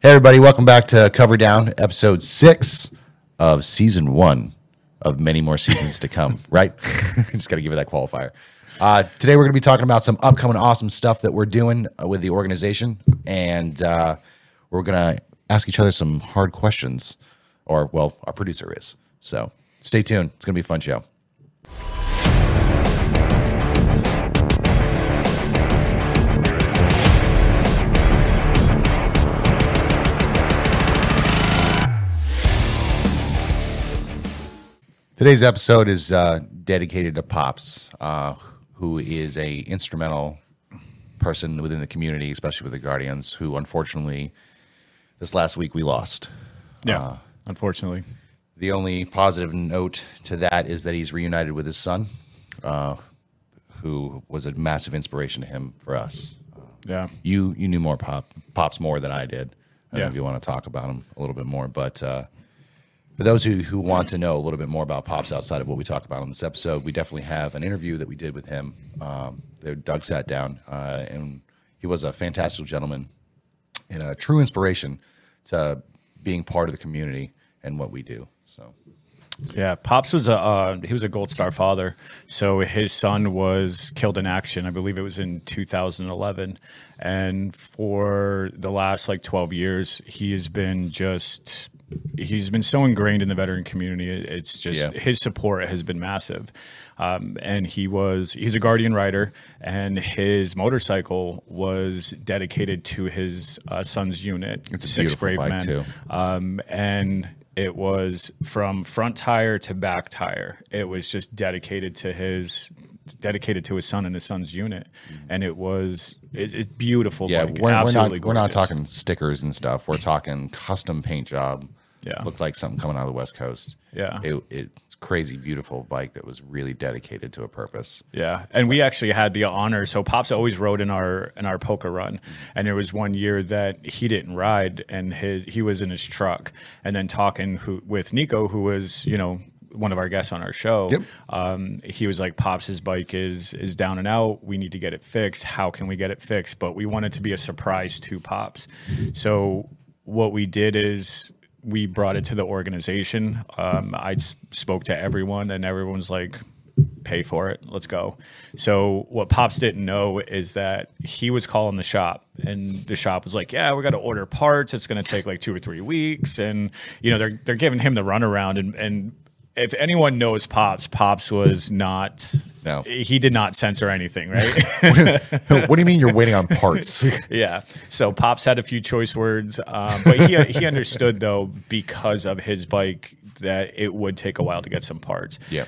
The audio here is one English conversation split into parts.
Hey, everybody, welcome back to Cover Down, episode six of season one of many more seasons to come, right? Just got to give it that qualifier. Uh, today, we're going to be talking about some upcoming awesome stuff that we're doing uh, with the organization, and uh, we're going to ask each other some hard questions, or, well, our producer is. So stay tuned. It's going to be a fun show. Today's episode is uh, dedicated to Pops, uh, who is a instrumental person within the community, especially with the Guardians, who unfortunately this last week we lost. Yeah, Uh, unfortunately. The only positive note to that is that he's reunited with his son, uh, who was a massive inspiration to him for us. Yeah. You you knew more pop pops more than I did. I don't know Yeah. if you want to talk about him a little bit more, but uh, for those who, who want to know a little bit more about pops outside of what we talk about on this episode, we definitely have an interview that we did with him. Um, Doug sat down, uh, and he was a fantastic gentleman and a true inspiration to being part of the community and what we do. So Yeah, Pops was a uh, he was a Gold Star father. So his son was killed in action. I believe it was in 2011, and for the last like 12 years, he has been just he's been so ingrained in the veteran community. It's just Yeah. his support has been massive. Um, and he was he's a guardian rider, and his motorcycle was dedicated to his uh, son's unit. It's a Six beautiful Brave bike, Men. too. Um, and it was from front tire to back tire. It was just dedicated to his dedicated to his son and his son's unit, and it was it, it's beautiful. yeah, bike, we're, we're not absolutely we're not talking stickers and stuff. We're talking custom paint job. Yeah. looked like something coming out of the West Coast. Yeah. it, it's crazy beautiful bike that was really dedicated to a purpose. Yeah, and we actually had the honor. So Pops always rode in our in our poker run, and there was one year that he didn't ride, and his he was in his truck, and then talking who, with Nico, who was you know one of our guests on our show. Yep. Um, he was like, "Pops' his bike is is down and out. We need to get it fixed. How can we get it fixed?" But we wanted to be a surprise to Pops, so what we did is we brought it to the organization. Um, spoke to everyone, and everyone's like, pay for it. Let's go. So what Pops didn't know is that he was calling the shop and the shop was like, yeah, we got to order parts. It's going to take like two or three weeks. And, you know, they're, they're giving him the runaround and, and, if anyone knows Pops, Pops was not. No. he did not censor anything, right? what do you mean you're waiting on parts? yeah. So Pops had a few choice words, um, but he he understood though because of his bike that it would take a while to get some parts. Yeah.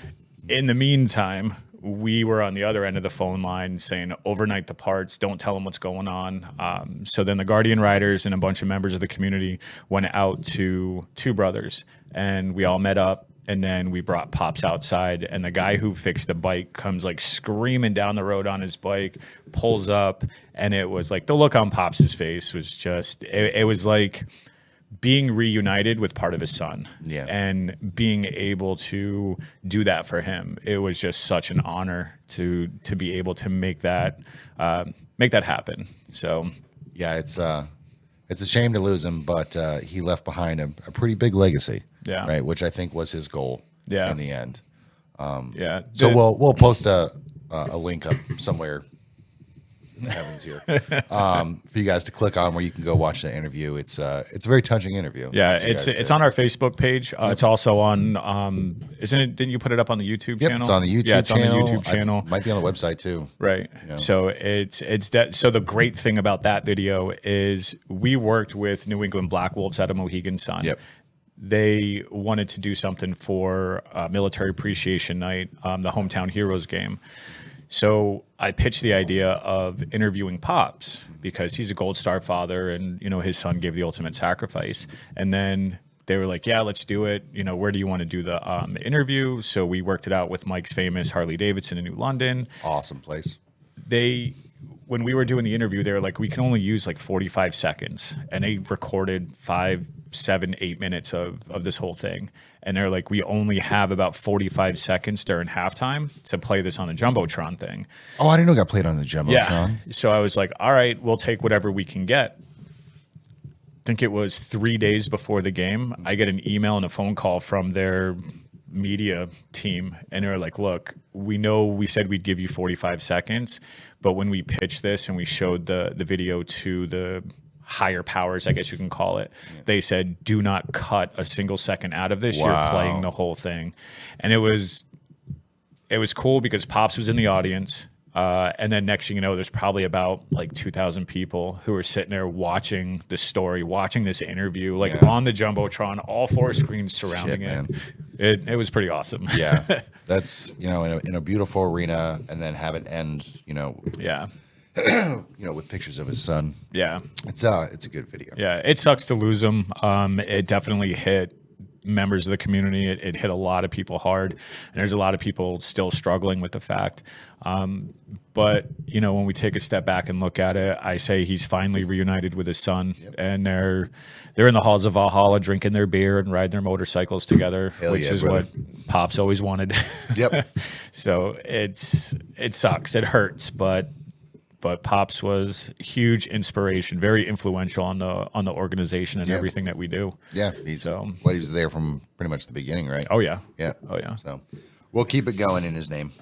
In the meantime, we were on the other end of the phone line saying overnight the parts, don't tell them what's going on. Um, so then the Guardian Riders and a bunch of members of the community went out to Two Brothers and we all met up. And then we brought Pops outside, and the guy who fixed the bike comes like screaming down the road on his bike, pulls up, and it was like the look on Pops's face was just, it, it was like, being reunited with part of his son Yeah. and being able to do that for him it was just such an honor to to be able to make that uh, make that happen so yeah, it's uh, it's a shame to lose him, but uh, he left behind a, a pretty big legacy. Yeah. right, which I think was his goal. Yeah. in the end. Um, yeah So we'll we'll post a a a link up somewhere. in the Heavens here, um, for you guys to click on where you can go watch the interview. It's uh, it's a very touching interview. yeah it's it's did. on our facebook page uh, it's also on um isn't it didn't you put it up on the youtube Yep, channel it's on the YouTube yeah it's channel. on the youtube I- channel might be on the website too. Right. So it's it's de- so the great thing about that video is we worked with New England Black Wolves out of Mohegan Sun. Yep. They wanted to do something for uh, Military Appreciation Night, um, the hometown heroes game. So I pitched the idea of interviewing Pops because he's a Gold Star father, and you know his son gave the ultimate sacrifice. And then they were like, "Yeah, let's do it." You know, where do you want to do the um, interview? So we worked it out with Mike's famous Harley Davidson in New London Awesome place. they when we were doing the interview they were like we can only use like 45 seconds. And they recorded five seven eight minutes of, of this whole thing. And they're like we only have about 45 seconds during halftime to play this on the jumbotron thing. Oh, I didn't know it got played on the Jumbotron. yeah. So i was like all right we'll take whatever we can get. I think it was three days before the game, I get an email and a phone call from their media team, and they're like, "Look, we know we said we'd give you 45 seconds, but when we pitched this and we showed the the video to the higher powers, I guess you can call it, they said, do not cut a single second out of this. You're playing the whole thing, and it was it was cool because Pops was in the audience. Uh, and then next thing you know, there's probably about like 2,000 people who are sitting there watching the story, watching this interview, like Yeah. on the Jumbotron, all four screens surrounding man. it. it. It was pretty awesome. Yeah, that's you know in a, in a beautiful arena, and then have it end, you know, Yeah. you know, with pictures of his son. Yeah. It's uh, it's a good video. Yeah. It sucks to lose him. Um, it definitely hit members of the community. It, it hit a lot of people hard. And there's a lot of people still struggling with the fact. Um, but, you know, when we take a step back and look at it, I say he's finally reunited with his son. And they're they're in the halls of Valhalla drinking their beer and riding their motorcycles together, Hell which yeah, is brother. what Pops always wanted. Yep. so it's it sucks. It hurts, but but Pops was huge inspiration, very influential on the on the organization and Yeah. everything that we do. Yeah. He's So- well, he was there from pretty much the beginning, right? Oh yeah, yeah. oh yeah, So we'll keep it going in his name.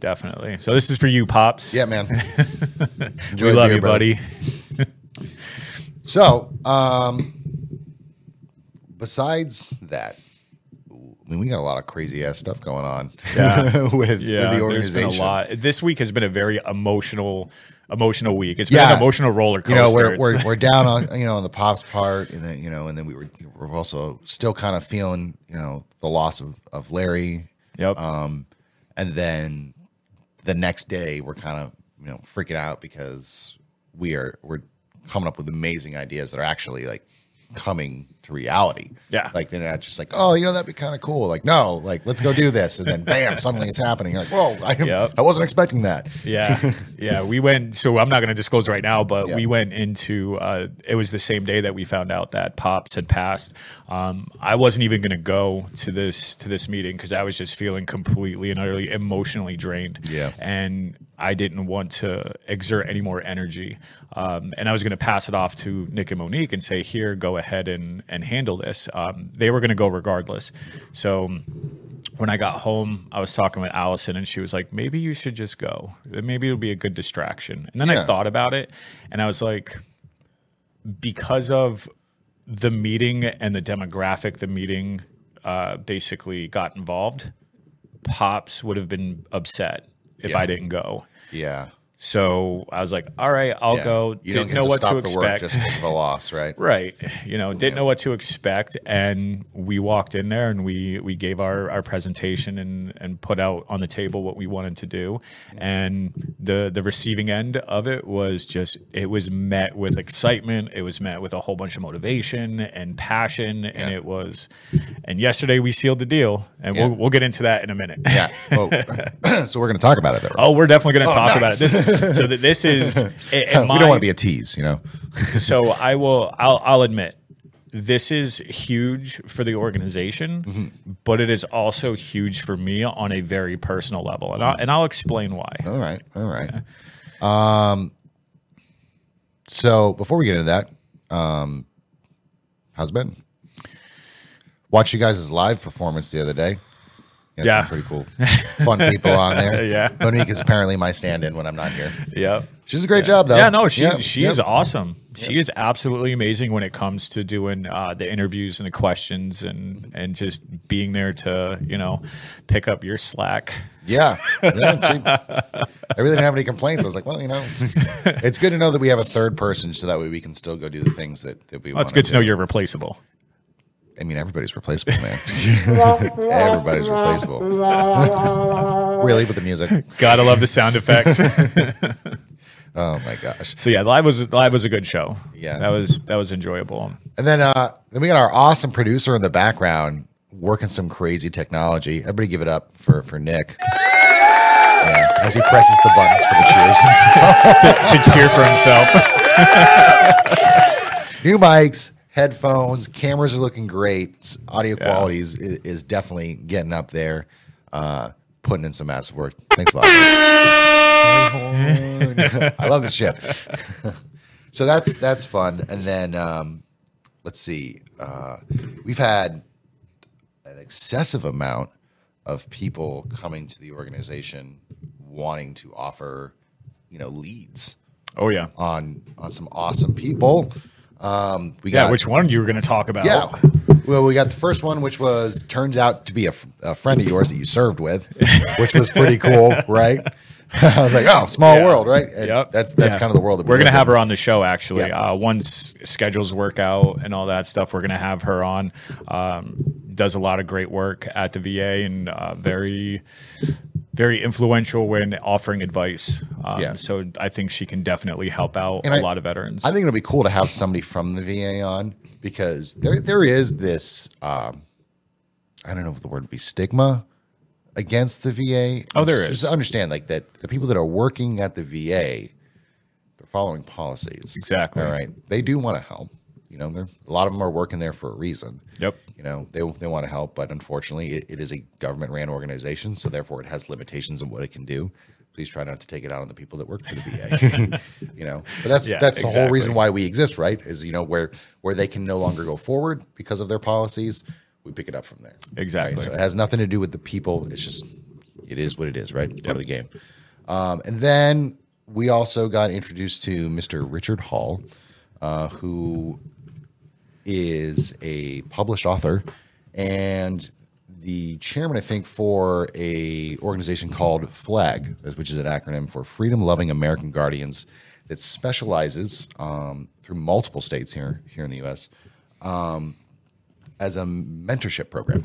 definitely. So this is for you, Pops. Yeah, man. We love beer, you, buddy. So, um, besides that, I mean, we got a lot of crazy ass stuff going on. Yeah. with, Yeah, with the organization. a lot. This week has been a very emotional, emotional week. It's been Yeah. an emotional roller You coaster. know, we're, we're we're down on you know on the pops part, and then you know, and then we were we're also still kind of feeling you know the loss of of Larry, yep. um, and then the next day we're kind of you know freaking out because we are we're coming up with amazing ideas that are actually like coming to reality. Yeah. like they're not just like oh you know that'd be kind of cool. Like no, like let's go do this, and then bam, suddenly it's happening. You're like whoa, I, Yep. I wasn't expecting that. Yeah, yeah. We went. So I'm not going to disclose right now, but Yeah. we went into. Uh, it was the same day that we found out that Pops had passed. Um, I wasn't even going to go to this to this meeting because I was just feeling completely and utterly emotionally drained. Yeah. and I didn't want to exert any more energy. Um, and I was going to pass it off to Nick and Monique and say, "Here, go ahead and and handle this." Um, they were going to go regardless. So when I got home, I was talking with Allison, and she was like, "Maybe you should just go. Maybe it'll be a good distraction." And then Yeah. I thought about it, and I was like, because of the meeting and the demographic, the meeting uh, basically got involved. Pops would have been upset if Yeah. I didn't go. Yeah, So I was like, "All right, I'll Yeah. go." You Didn't know to what to the expect. just because of a loss, right? Right. You know, didn't know what to expect. And we walked in there and we we gave our, our presentation and, and put out on the table what we wanted to do. And the the receiving end of it was just it was met with excitement. It was met with a whole bunch of motivation and passion. And it was and yesterday we sealed the deal. And Yeah. we'll we'll get into that in a minute. Yeah. Oh, so we're going to talk about it though. right? Oh, we're definitely going to oh, talk nice. about it. This, so that this is, and we my- don't want to be a tease, you know. so I will. I'll, I'll admit, this is huge for the organization, Mm-hmm. but it is also huge for me on a very personal level, and I'll, and I'll explain why. All right, all right. Um, so before we get into that, um, how's it been? Watched you guys' live performance the other day. Had Yeah. some pretty cool, fun people on there. Yeah. Monique is apparently my stand-in when I'm not here. Yep. She's a great job, though. Yeah, no, she Yep, she yep. is awesome. She is absolutely amazing when it comes to doing uh, the interviews and the questions and and just being there to you know pick up your slack. Yeah, yeah she, I really didn't have any complaints. I was like, well, you know, it's good to know that we have a third person, so that way we can still go do the things that, that we. Well, it's good to know you're replaceable. I mean, everybody's replaceable, man. everybody's replaceable. really, with the music. Gotta love the sound effects. Oh my gosh! so yeah, live was live was a good show. Yeah. that was that was enjoyable. And then, uh, then we got our awesome producer in the background working some crazy technology. Everybody, give it up for for Nick. Yeah, as he presses the buttons for the cheers himself. to, to cheer for himself. New mics, headphones, cameras are looking great. Audio Yeah. quality is, is definitely getting up there. Uh, putting in some massive work. Thanks a lot. I love this shit. so that's that's fun. And then um, let's see, uh, we've had an excessive amount of people coming to the organization wanting to offer, you know, leads Oh yeah. on on some awesome people. Um, we Yeah. got Which one you were going to talk about? yeah. Well, we got the first one, which was turns out to be a friend of yours that you served with, which was pretty cool, right? I was like, oh, small Yeah. world, right? And Yep. That's that's Yeah. kind of the world that we we're gonna have in. her on the show. Actually, Yeah. uh, once schedules work out and all that stuff, we're gonna have her on. Um, does a lot of great work at the VA and uh, very, very influential when offering advice. Um, Yeah. So I think she can definitely help out And a I- lot of veterans. I think it'll be cool to have somebody from the VA on because there there is this um, I don't know if the word would be stigma against the VA. Oh, there Just is. understand like that the people that are working at the VA, they're following policies. Exactly. All right. They do want to help. You know, a lot of them are working there for a reason. Yep. You know, they they want to help, but unfortunately, it, it is a government ran organization, so therefore it has limitations on what it can do. Please try not to take it out on the people that work for the VA. you know, but that's Yeah, that's the whole reason why we exist, right? Is you know where where they can no longer go forward because of their policies, we pick it up from there. Exactly. Right? So it has nothing to do with the people. It's just it is what it is, right? Part of the game. Um, and then we also got introduced to Mr. Richard Hall, uh, who is a published author and the chairman, I think, for a organization called FLAG, which is an acronym for Freedom Loving American Guardians, that specializes um, through multiple states here here in the U.S. Um, as a mentorship program.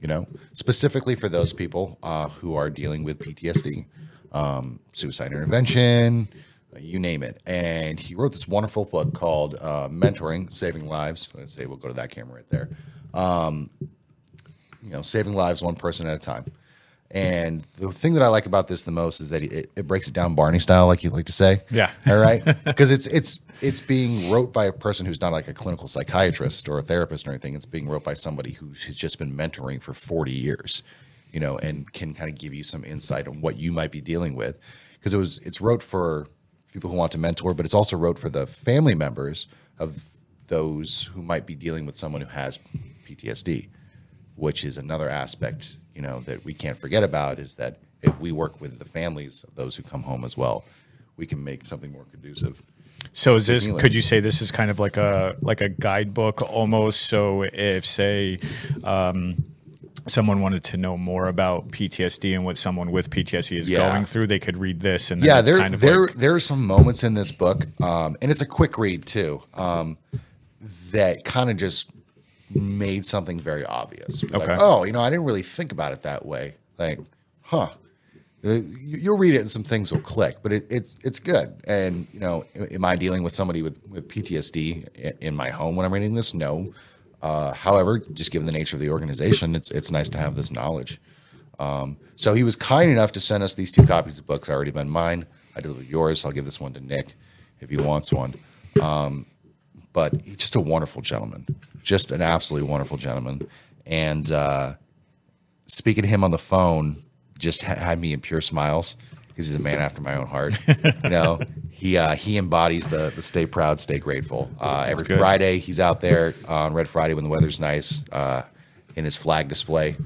You know, specifically for those people uh, who are dealing with PTSD, um, suicide intervention, you name it. And he wrote this wonderful book called uh, Mentoring, Saving Lives. Let's say we'll go to that camera right there. Um, you know, saving lives one person at a time. And the thing that I like about this the most is that it, it breaks it down Barney style, like you like to say. Yeah. All right. Because it's it's it's being wrote by a person who's not like a clinical psychiatrist or a therapist or anything. It's being wrote by somebody who's who's just been mentoring for 40 years, you know, and can kind of give you some insight on what you might be dealing with. Because it was it's wrote for people who want to mentor, but it's also wrote for the family members of those who might be dealing with someone who has PTSD which is another aspect you know that we can't forget about is that if we work with the families of those who come home as well we can make something more conducive So is this? Could you say this is kind of like a like a guidebook almost? So if say um, someone wanted to know more about PTSD and what someone with PTSD is Yeah. going through, they could read this. And yeah there kind of there like, there are some moments in this book um, and it's a quick read too um, that kind of just made something very obvious like Okay. oh you know i didn't really think about it that way like huh Uh, you- you'll read it and some things will click but it, it's it's good and you know am i dealing with somebody with, with ptsd in my home when i'm reading this no uh, however just given the nature of the organization it's it's nice to have this knowledge. Um, so he was kind enough to send us these two copies of books. Already been mine. I delivered yours. I'll give this one to nick if he wants one. Um, but he's just a wonderful gentleman, just an absolutely wonderful gentleman. And uh, speaking to him on the phone just ha- had me in pure smiles because he's a man after my own heart. you know, he uh, he embodies the the stay proud, stay grateful. Uh, every good. Friday, he's out there on Red Friday when the weather's nice uh, in his flag display.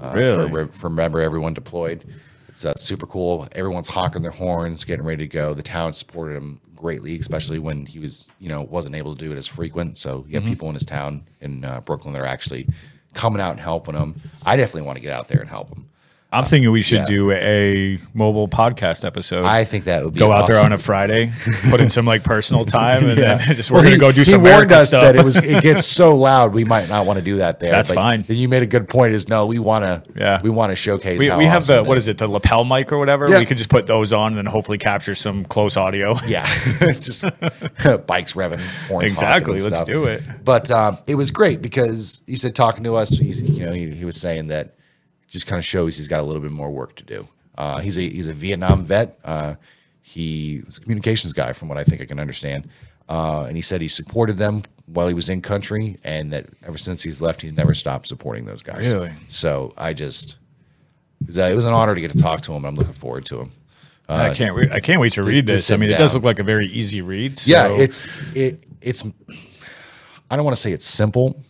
Uh, Really? For, for remember everyone deployed. It's uh, super cool. Everyone's honking their horns, getting ready to go. The town supported him greatly, especially when he was, you know, wasn't able to do it as frequent. So you have people in his town in uh, Brooklyn that are actually coming out and helping him. I definitely want to get out there and help him. I'm thinking we should yeah. do a mobile podcast episode. I think that would be go out there on a Friday, put in some like personal time, and then just we're Well, gonna he- go do he some warned America us stuff. that it was it gets so loud we might not want to do that there. That's But fine. Then you made a good point. Is no, we want to. Yeah. we want to showcase. we, how we have awesome the what is it the lapel mic or whatever Yeah. we could just put those on and then hopefully capture some close audio Yeah, it's just bikes revving, horns Exactly, let's do it. But um, it was great because he said talking to us, he's, you know, he, he was saying that just kind of shows he's got a little bit more work to do. Uh, he's a he's a Vietnam vet. Uh, he was a communications guy, from what I think I can understand. Uh, and he said he supported them while he was in country, and that ever since he's left, he's never stopped supporting those guys. Really? So I just it was, uh, it was an honor to get to talk to him. I'm looking forward to him. I can't wait. I can't wait to read this. sit I mean, it does look like a very easy read. So Yeah, it's it it's. I don't want to say it's simple,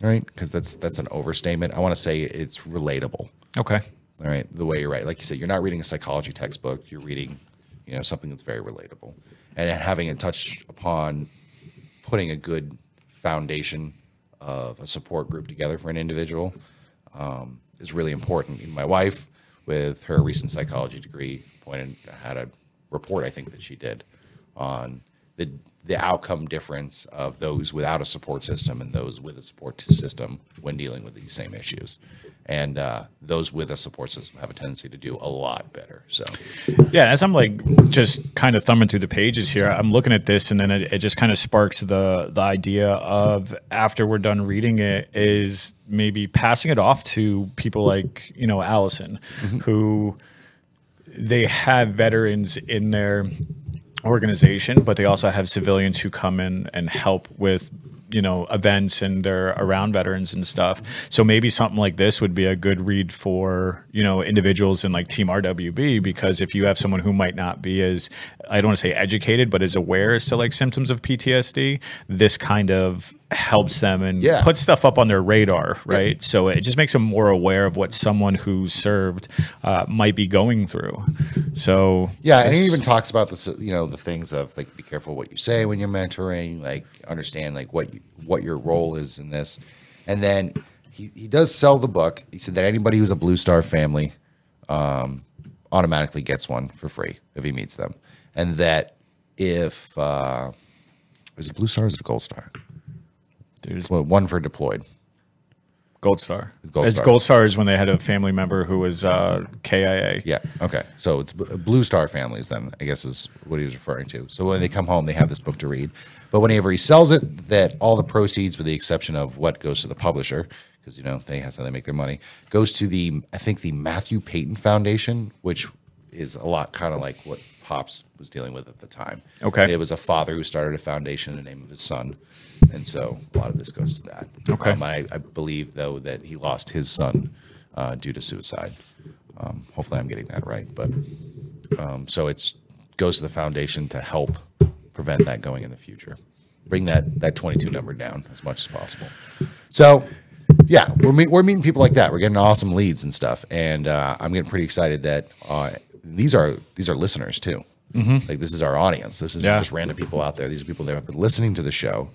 right? Because that's that's an overstatement. I want to say it's relatable. Okay. All right, the way you're right. Like you said, you're not reading a psychology textbook. You're reading, you know, something that's very relatable, and having it touch upon putting a good foundation of a support group together for an individual um, is really important. My wife, with her recent psychology degree, pointed had a report I think that she did on the the outcome difference of those without a support system and those with a support system when dealing with these same issues. And uh, those with a support system have a tendency to do a lot better. So, Yeah, as I'm like just kind of thumbing through the pages here, I'm looking at this, and then it, it just kind of sparks the the idea of after we're done reading it, is maybe passing it off to people like you know Allison, who they have veterans in their organization, but they also have civilians who come in and help with you know events and they're around veterans and stuff. So maybe something like this would be a good read for you know individuals in like Team RWB because if you have someone who might not be as I don't want to say educated, but is aware as to like symptoms of PTSD, this kind of helps them and Yeah. puts stuff up on their radar, right? So it just makes them more aware of what someone who served uh, might be going through. So Yeah, and he even talks about this, you know, the things of like be careful what you say when you're mentoring, like understand like what you, what your role is in this, and then he he does sell the book. He said that anybody who's a Blue Star family um, automatically gets one for free if he meets them, and that if uh, is it Blue Star or is it Gold Star? There's Well, one for deployed. Gold Star. Gold it's Star. Gold Star is when they had a family member who was uh, KIA. Yeah. Okay. So it's B- Blue Star families, then I guess is what he was referring to. So when they come home, they have this book to read. But whenever he sells it, that all the proceeds, with the exception of what goes to the publisher, because you know they that's how they make their money, goes to the I think the Matthew Payton Foundation, which is a lot kind of like what Pops was dealing with at the time. Okay. It was a father who started a foundation in the name of his son, and so a lot of this goes to that. Okay. Um, I, I believe though that he lost his son uh, due to suicide. Um, hopefully, I'm getting that right. But um, so it's goes to the foundation to help prevent that going in the future. Bring that that 22 number down as much as possible. So yeah, we're meet, we're meeting people like that. We're getting awesome leads and stuff, and uh, I'm getting pretty excited that uh, these are these are listeners too. Like this is our audience. This is Yeah. just random people out there. These are people that have been listening to the show.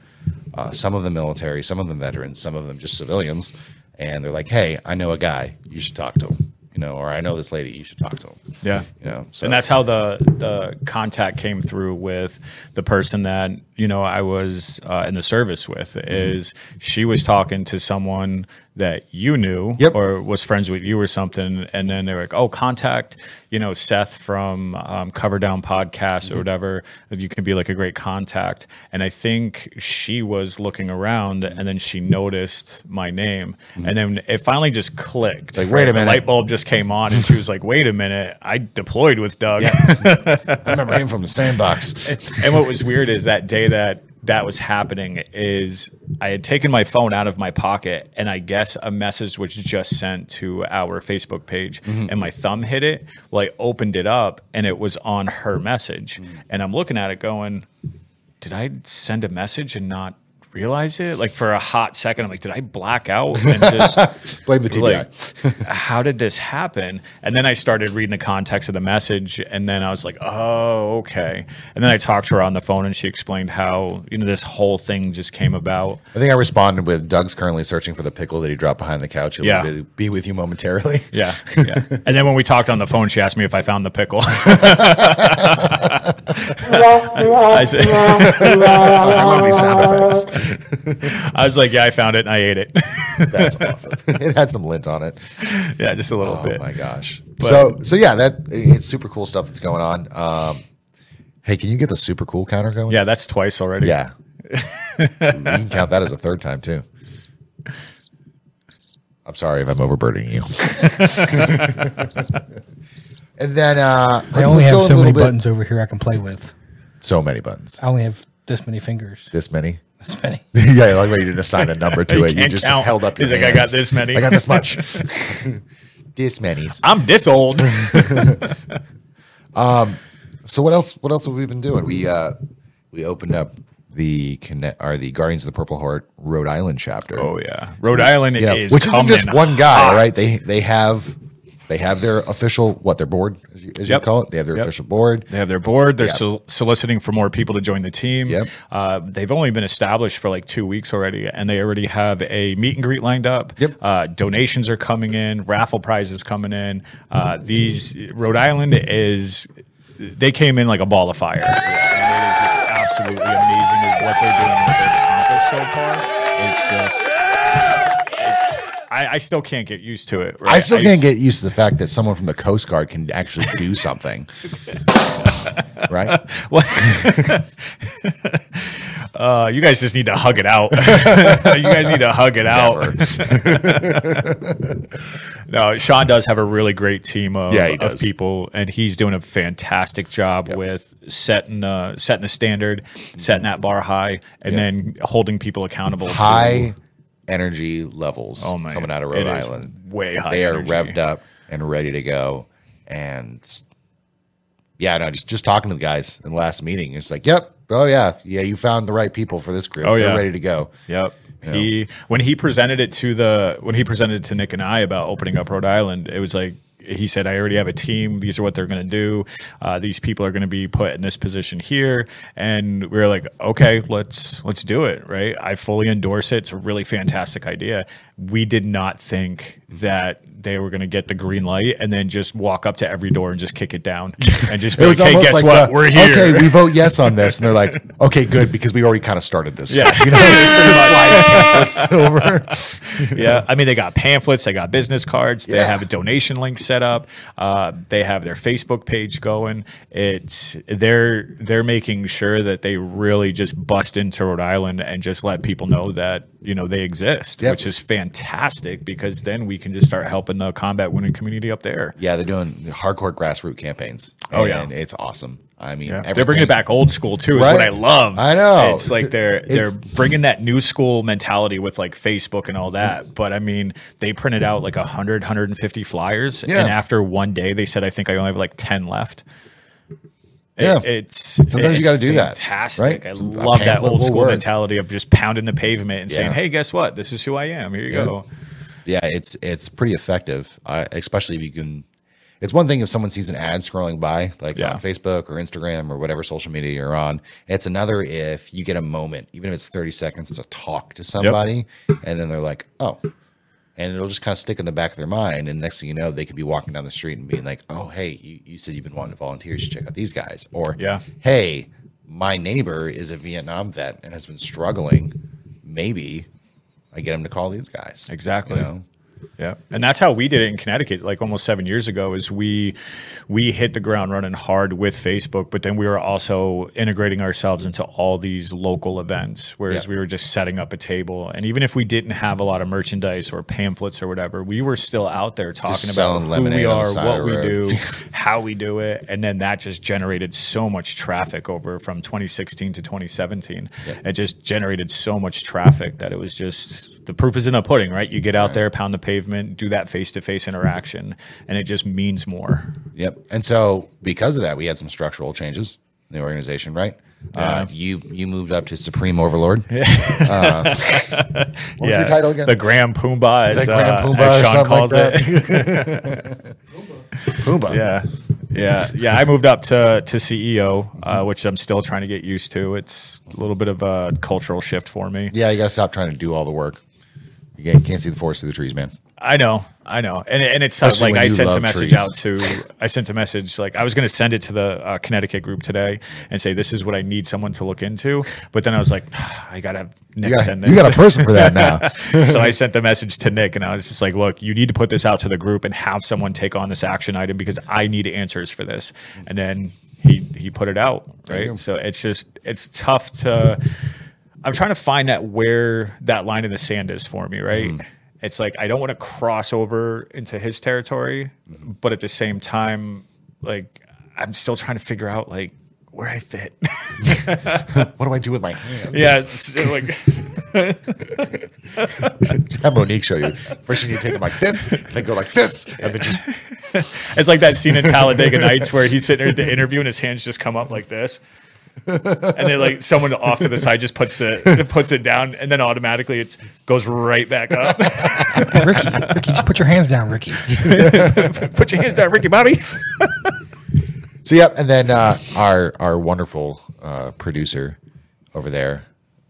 Uh, some of them military, some of them veterans, some of them just civilians, and they're like, "Hey, I know a guy. You should talk to him." You know, or I know this lady. You should talk to him. Yeah. You know, so and that's how the the contact came through with the person that you know I was uh, in the service with. Mm-hmm. Is she was talking to someone that you knew Yep. or was friends with you or something, and then they're like, "Oh, contact you know Seth from um, Cover Down Podcast Mm-hmm. or whatever. You can be like a great contact." And I think she was looking around, and then she noticed my name, and then it finally just clicked. Mm-hmm. Like, wait a The minute. light bulb just came on, and she was like, "Wait a minute, I deployed with Doug." I remember him from the sandbox. and what was weird is that day that that was happening is I had taken my phone out of my pocket and I guess a message was just sent to our Facebook page mm-hmm. and my thumb hit it. Well, I opened it up and it was on her message. Mm-hmm. And I'm looking at it going, did I send a message and not realize it? Like for a hot second, I'm like, did I black out and just Blame the TBI. like, how did this happen? And then I started reading the context of the message, and then I was like, oh, okay. And then I talked to her on the phone, and she explained how you know this whole thing just came about. I think I responded with Doug's currently searching for the pickle that he dropped behind the couch. He'll Yeah. be, be with you momentarily. Yeah, yeah. and then when we talked on the phone, she asked me if I found the pickle. I, said, I love these sound effects. I was like, yeah, I found it and I ate it. That's awesome. It had some lint on it. yeah, just a little Oh bit. my gosh. so so yeah, that it's super cool stuff that's going on. Um, hey, can you get the super cool counter going? Yeah, that's twice already. Yeah. you can count that as a third time too. I'm sorry if I'm overburdening you. And then uh, I only have so many bit- buttons over here I can play with. So many buttons. I only have this many fingers. This many. This many. yeah, I like when you didn't assign a number to You it. You just count. held up your He's like, I got this many. I got this much. this many. I'm this old. Um. So what else? What else have we been doing? We uh, we opened up the connect are the Guardians of the Purple Heart Rhode Island chapter. Oh yeah, Rhode Island yeah, is which isn't just one guy, hot. right? They they have they have their official what their board as you, as you call it. They have their Yep. official board. They have their board. They're Yeah. sol- soliciting for more people to join the team. Yep. Uh, they've only been established for like two weeks already, and they already have a meet and greet lined up. Yep. Uh, donations are coming in. Raffle prizes coming in. Uh, these Rhode Island is they came in like a ball of fire, and it is just absolutely amazing what they're doing, what they've accomplished so far. It's just. I, I still can't get used to it. Right? I still can't s- get used to the fact that someone from the Coast Guard can actually do something. right? Uh, you guys just need to hug it out. you guys need to hug it out. no, Sean does have a really great team of, Yeah, of people, and he's doing a fantastic job with setting uh, setting the standard, setting that bar high, and then holding people accountable. to- High energy levels Oh, man. coming out of Rhode is Island. way high They are energy. revved up and ready to go. And yeah, no, just just talking to the guys in the last meeting, it's like, yep, oh yeah, yeah, you found the right people for this group. Oh, They're yeah. ready to go. Yep. He when he presented it to the when he presented it to Nick and I about opening up Rhode Island, it was like he said, "I already have a team. These are what they're going to do. Uh, these people are going to be put in this position here." And we were like, "Okay, let's let's do it." Right? I fully endorse it. It's a really fantastic idea. We did not think that they were going to get the green light and then just walk up to every door and just kick it down and just be like, "Hey, guess like, what? the, we're here." okay, we vote yes on this, and they're like, okay, good, because we already kind of started this. Yeah. you know, it's over. yeah. I mean, they got pamphlets, they got business cards, they Yeah. have a donation link set up, uh, they have their Facebook page going. It's they're they're making sure that they really just bust into Rhode Island and just let people know that you know they exist, Yep. which is fantastic because then we can just start helping the combat wounded community up there. Yeah, they're doing hardcore grassroots campaigns. Oh, yeah. it's awesome. I mean, They're bringing it back old school too. Is Right. what I love. I know. It's like they're they're bringing that new school mentality with like Facebook and all that. But I mean, they printed out like 100, 150 flyers, Yeah. and after one day, they said, "I think I only have like ten left." It- Yeah. it's Sometimes you gotta do that, Fantastic. right? I Some- love that old school work. mentality of just pounding the pavement and saying, "Hey, guess what? This is who I am. Here you Yeah. go." yeah, it's it's pretty effective, uh, especially if you can. It's one thing if someone sees an ad scrolling by, like Yeah. on Facebook or Instagram or whatever social media you're on. It's another if you get a moment, even if it's 30 seconds, to talk to somebody, and then they're like, "Oh," and it'll just kind of stick in the back of their mind. And next thing you know, they could be walking down the street and being like, "Oh, hey, you, you said you've been wanting to volunteer. You should check out these guys." Or, Yeah. hey, my neighbor is a Vietnam vet and has been struggling. Maybe I get him to call these guys. Exactly. You know? Yeah, and that's how we did it in Connecticut, like almost seven years ago. Is we we hit the ground running hard with Facebook, but then we were also integrating ourselves into all these local events. Whereas Yeah. we were just setting up a table, and even if we didn't have a lot of merchandise or pamphlets or whatever, we were still out there talking about who we are, what we do, how we do it, and then that just generated so much traffic over from 2016 to 2017. It just generated so much traffic that it was just the proof is in the pudding, right? You get out there, pound the pavement, do that face to face interaction, and it just means more. Yep. And so because of that, we had some structural changes in the organization, right? Uh, you you moved up to Supreme Overlord. Uh, what was your title again? The Grand Pumbaa, as, The Graham uh, Pumbaa as or Sean something like calls that. it. Pumbaa. yeah, yeah, yeah. I moved up to to CEO, uh, which I'm still trying to get used to. It's a little bit of a cultural shift for me. Yeah, you got to stop trying to do all the work. You can't, see the forest through the trees, man. I know, I know, and and it's. Especially like I sent a message trees. out to I sent a message like I was going to send it to the uh, Connecticut group today and say this is what I need someone to look into, but then I was like I gotta Nick got, send you got a person for that now. so I sent the message to Nick and I was just like, look, you need to put this out to the group and have someone take on this action item because I need answers for this. And then he he put it out, right? So it's just it's tough to I'm trying to find that where that line in the sand is for me, right? Mm-hmm. It's like I don't want to cross over into his territory, Mm-hmm. but at the same time, like I'm still trying to figure out like where I fit. what do I do with my hands? yeah, it's like Have Monique show you. First, you need to take them like this, and then go like this, and then just It's like that scene in Talladega Nights where he's sitting there at the interview and his hands just come up like this. And then like someone off to the side just puts the puts it down, and then automatically it goes right back up. Ricky, Ricky, just put your hands down, Ricky. Put your hands down, Ricky Bobby. So yep, and then uh, our our wonderful uh, producer over there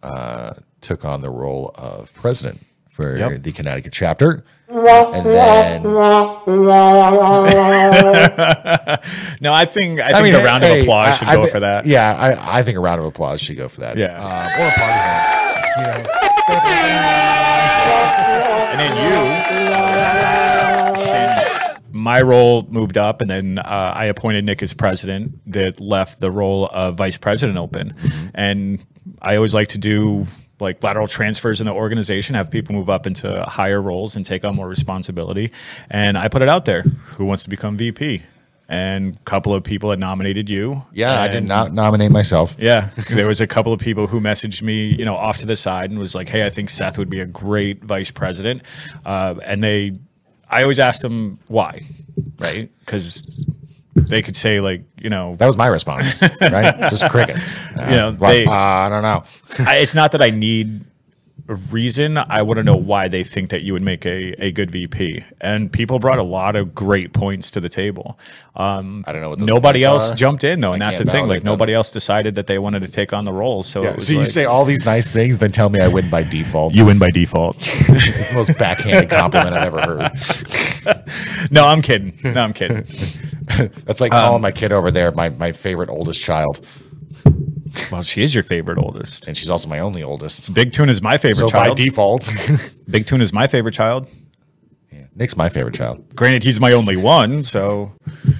uh, took on the role of president for Yep. the Connecticut chapter, and then No, I think I think a round hey, of applause I- should I go thi- for that. Yeah, I, I think a round of applause should go for that. Yeah. um, or a party hat. You know, And then you, since my role moved up, and then uh, I appointed Nick as president, that left the role of vice president open. And I always like to do like lateral transfers in the organization, have people move up into higher roles and take on more responsibility. And I put it out there: who wants to become VP? And a couple of people had nominated you. yeah, I did not nominate myself. yeah, there was a couple of people who messaged me, you know, off to the side and was like, "Hey, I think Seth would be a great vice president," uh, and they, I always asked them why, right? Because they could say like, you know, That was my response, right? Just crickets. Uh, You know, they- uh, I don't know. I, it's not that I need a reason. I want to know why they think that you would make a, a good VP. And people brought a lot of great points to the table. Um, I don't know what nobody else are. jumped in though, and I that's the thing. Like them. nobody else decided that they wanted to take on the role. So, Yeah, it was so you like, say all these nice things, then tell me I win by default. you win by default. it's the most backhanded compliment I've ever heard. no, I'm kidding. No, I'm kidding. That's like Um, calling my kid over there my, my favorite oldest child, Well, she is your favorite oldest. and she's also my only oldest. Big Tune is my favorite So by child. default, Big Tune is my favorite child. Yeah, Nick's my favorite child. Granted, he's my only one, so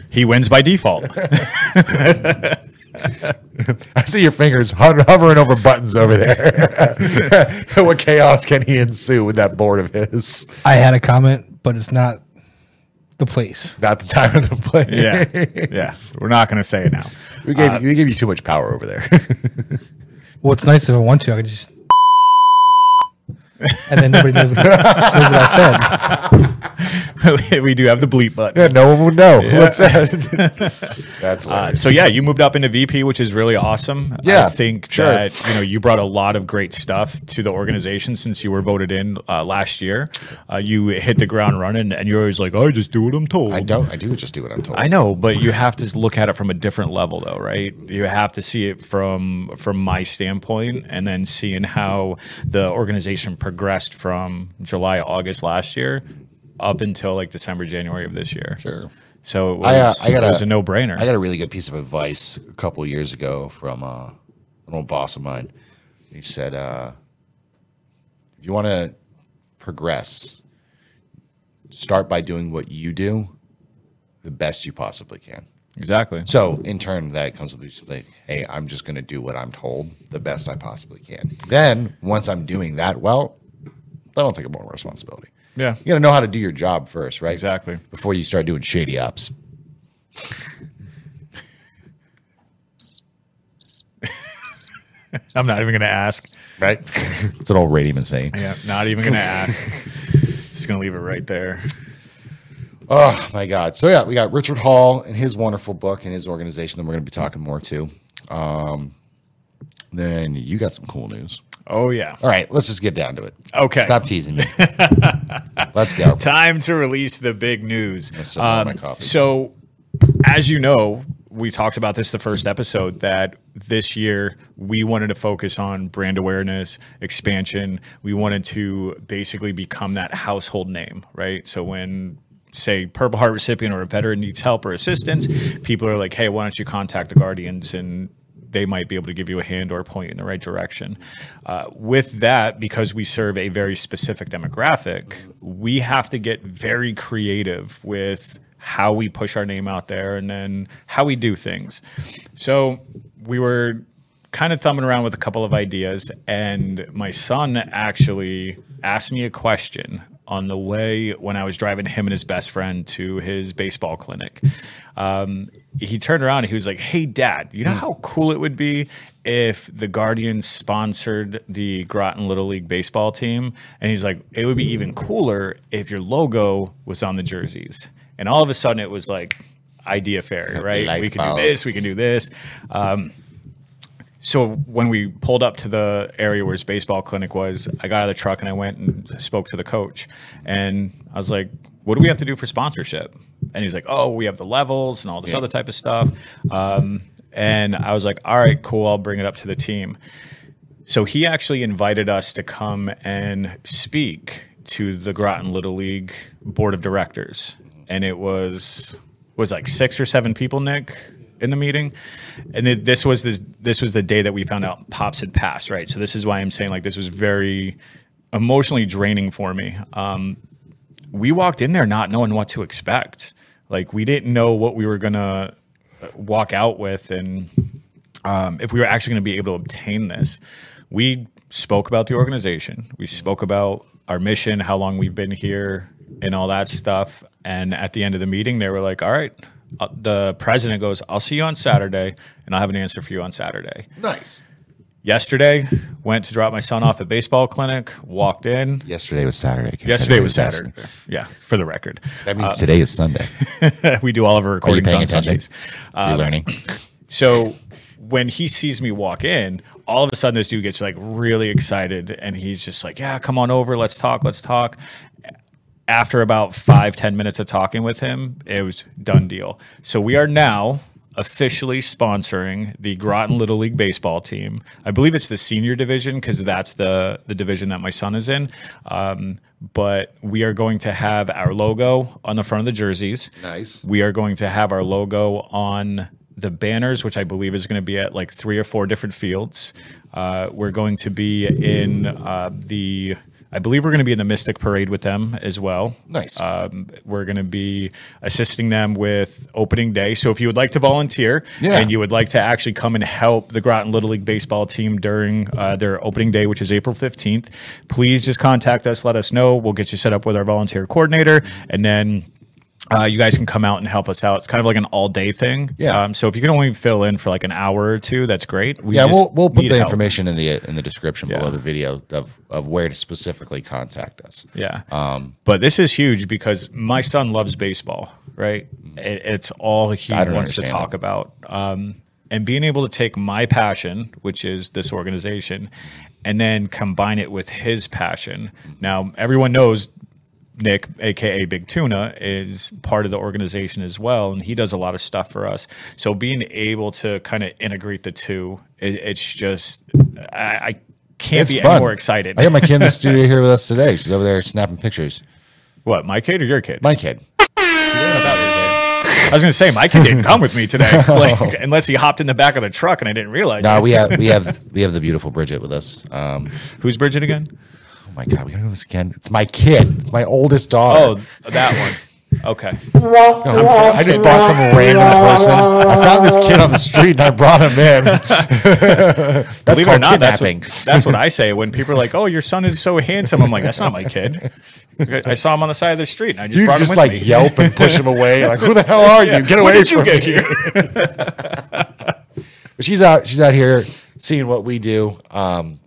he wins by default. I see your fingers hovering over buttons over there. what chaos can he ensue with that board of his? I had a comment, but it's not the place. Not the time of the play. yeah, yes. We're not going to say it now. we gave uh, we gave you too much power over there. Well, it's nice if I want to. I could just. And then nobody knows what, knows what I said. we do have the bleep button. yeah, no one would know. What's that? That's Uh, so yeah, you moved up into VP, which is really awesome. Yeah, I think sure. that you know you brought a lot of great stuff to the organization since you were voted in uh, last year. Uh, you hit the ground running, and you're always like, "I just do what I'm told." I don't. I do just do what I'm told. I know, but you have to look at it from a different level, though, right? You have to see it from from my standpoint, and then seeing how the organization progressed from July, August last year up until like December, January of this year. Sure. So it was, I, uh, I got it was a no brainer. I got a really good piece of advice a couple of years ago from uh, an old boss of mine. He said, uh, "If you want to progress, start by doing what you do the best you possibly can." exactly. So in turn, that comes with like, "Hey, I'm just going to do what I'm told the best I possibly can." Then once I'm doing that well, then I'll take a more responsibility. Yeah. You got to know how to do your job first, right? Exactly. Before you start doing shady ops. I'm not even going to ask. right? it's an old Radiman saying. Yeah, not even going to ask. Just going to leave it right there. Oh my God! So yeah, we got Richard Hall and his wonderful book and his organization that we're going to be talking more to. Um, then you got some cool news. Oh yeah. All right, let's just get down to it. Okay. Stop teasing me. let's go. Time to release the big news. Let's sip on my coffee. Um, So, as you know, we talked about this the first episode that this year we wanted to focus on brand awareness, expansion. We wanted to basically become that household name, right? So when say Purple Heart recipient or a veteran needs help or assistance, people are like, "Hey, why don't you contact the Guardians and they might be able to give you a hand or point you in the right direction. Uh, with that, because we serve a very specific demographic, we have to get very creative with how we push our name out there and then how we do things. So we were kind of thumbing around with a couple of ideas, and my son actually asked me a question on the way when I was driving him and his best friend to his baseball clinic. Um, he turned around and he was like, Hey, dad, you know how cool it would be if the Guardians sponsored the Groton Little League baseball team? And he's like, It would be even cooler if your logo was on the jerseys. And all of a sudden, it was like, idea fairy, right? We can do this, we can do this. Um, so when we pulled up to the area where his baseball clinic was, I got out of the truck and I went and spoke to the coach. And I was like, what do we have to do for sponsorship? And he's like, oh, we have the levels and all this other type of stuff. Um, and I was like, all right, cool. I'll bring it up to the team. So he actually invited us to come and speak to the Groton Little League board of directors. And it was was like six or seven people, Nick, in the meeting. And th- this was this this was the day that we found out Pops had passed, right? So this is why I'm saying like this was very emotionally draining for me. Um, we walked in there not knowing what to expect. Like we didn't know what we were gonna walk out with, and um, if we were actually to be able to obtain this. We spoke about the organization. We spoke about our mission, how long we've been here, and all that stuff. And at the end of the meeting, they were like, "All right." Uh, the president goes, "I'll see you on Saturday, and I'll have an answer for you on Saturday." Nice. Yesterday, went to drop my son off at baseball clinic. Walked in. Yesterday was Saturday. Yesterday was asking. Saturday. Yeah, for the record, That means today is Sunday. we do all of our Are you recordings paying on attention? Sundays. You're learning. So when he sees me walk in, all of a sudden this dude gets like really excited and he's just like, Yeah, come on over, let's talk, let's talk. After about five, ten minutes of talking with him, it was done deal. So we are now officially sponsoring the Groton Little League baseball team. I believe it's the senior division because that's the the division that my son is in. Um, but we are going to have our logo on the front of the jerseys. Nice. We are going to have our logo on the banners, which I believe is going to be at like three or four different fields. Uh, we're going to be in uh, the, I believe we're going to be in the Mystic Parade with them as well. Nice. Um, we're going to be assisting them with opening day. So if you would like to volunteer Yeah. and you would like to actually come and help the Groton Little League baseball team during uh, their opening day, which is April 15th, please just contact us. Let us know. We'll get you set up with our volunteer coordinator. And then uh, you guys can come out and help us out. It's kind of like an all day thing. Yeah. Um, so if you can only fill in for like an hour or two, that's great. We Yeah, just we'll we'll put the help. information in the in the description Yeah. below the video of of where to specifically contact us. Yeah. Um, but this is huge because my son loves baseball, right? It, it's all he wants to talk about. Um, and being able to take my passion, which is this organization, and then combine it with his passion. Now, everyone knows Nick, aka Big Tuna, is part of the organization as well, and he does a lot of stuff for us. So being able to kind of integrate the two, it, it's just I, I can't It's be fun. any more excited. I got my kid in the studio here with us today. She's over there snapping pictures. what my kid or your kid? My kid. I was going to say my kid didn't come with me today, like, unless he hopped in the back of the truck and I didn't realize. No, we have we have we have the beautiful Bridget with us. Um, Who's Bridget again? My god, we gotta do this again. It's my kid. It's my oldest daughter. Oh, that one. Okay. No, I'm- just brought some random person. I found this kid on the street and I brought him in. that's Believe it or not, that's what, that's what I say when people are like, "Oh, your son is so handsome." I'm like, "That's not my kid." I saw him on the side of the street, and I just you brought just him with like me. yelp and push him away. Like, who the hell are you? Get away When did from you get me. here? But she's out. She's out here seeing what we do, um,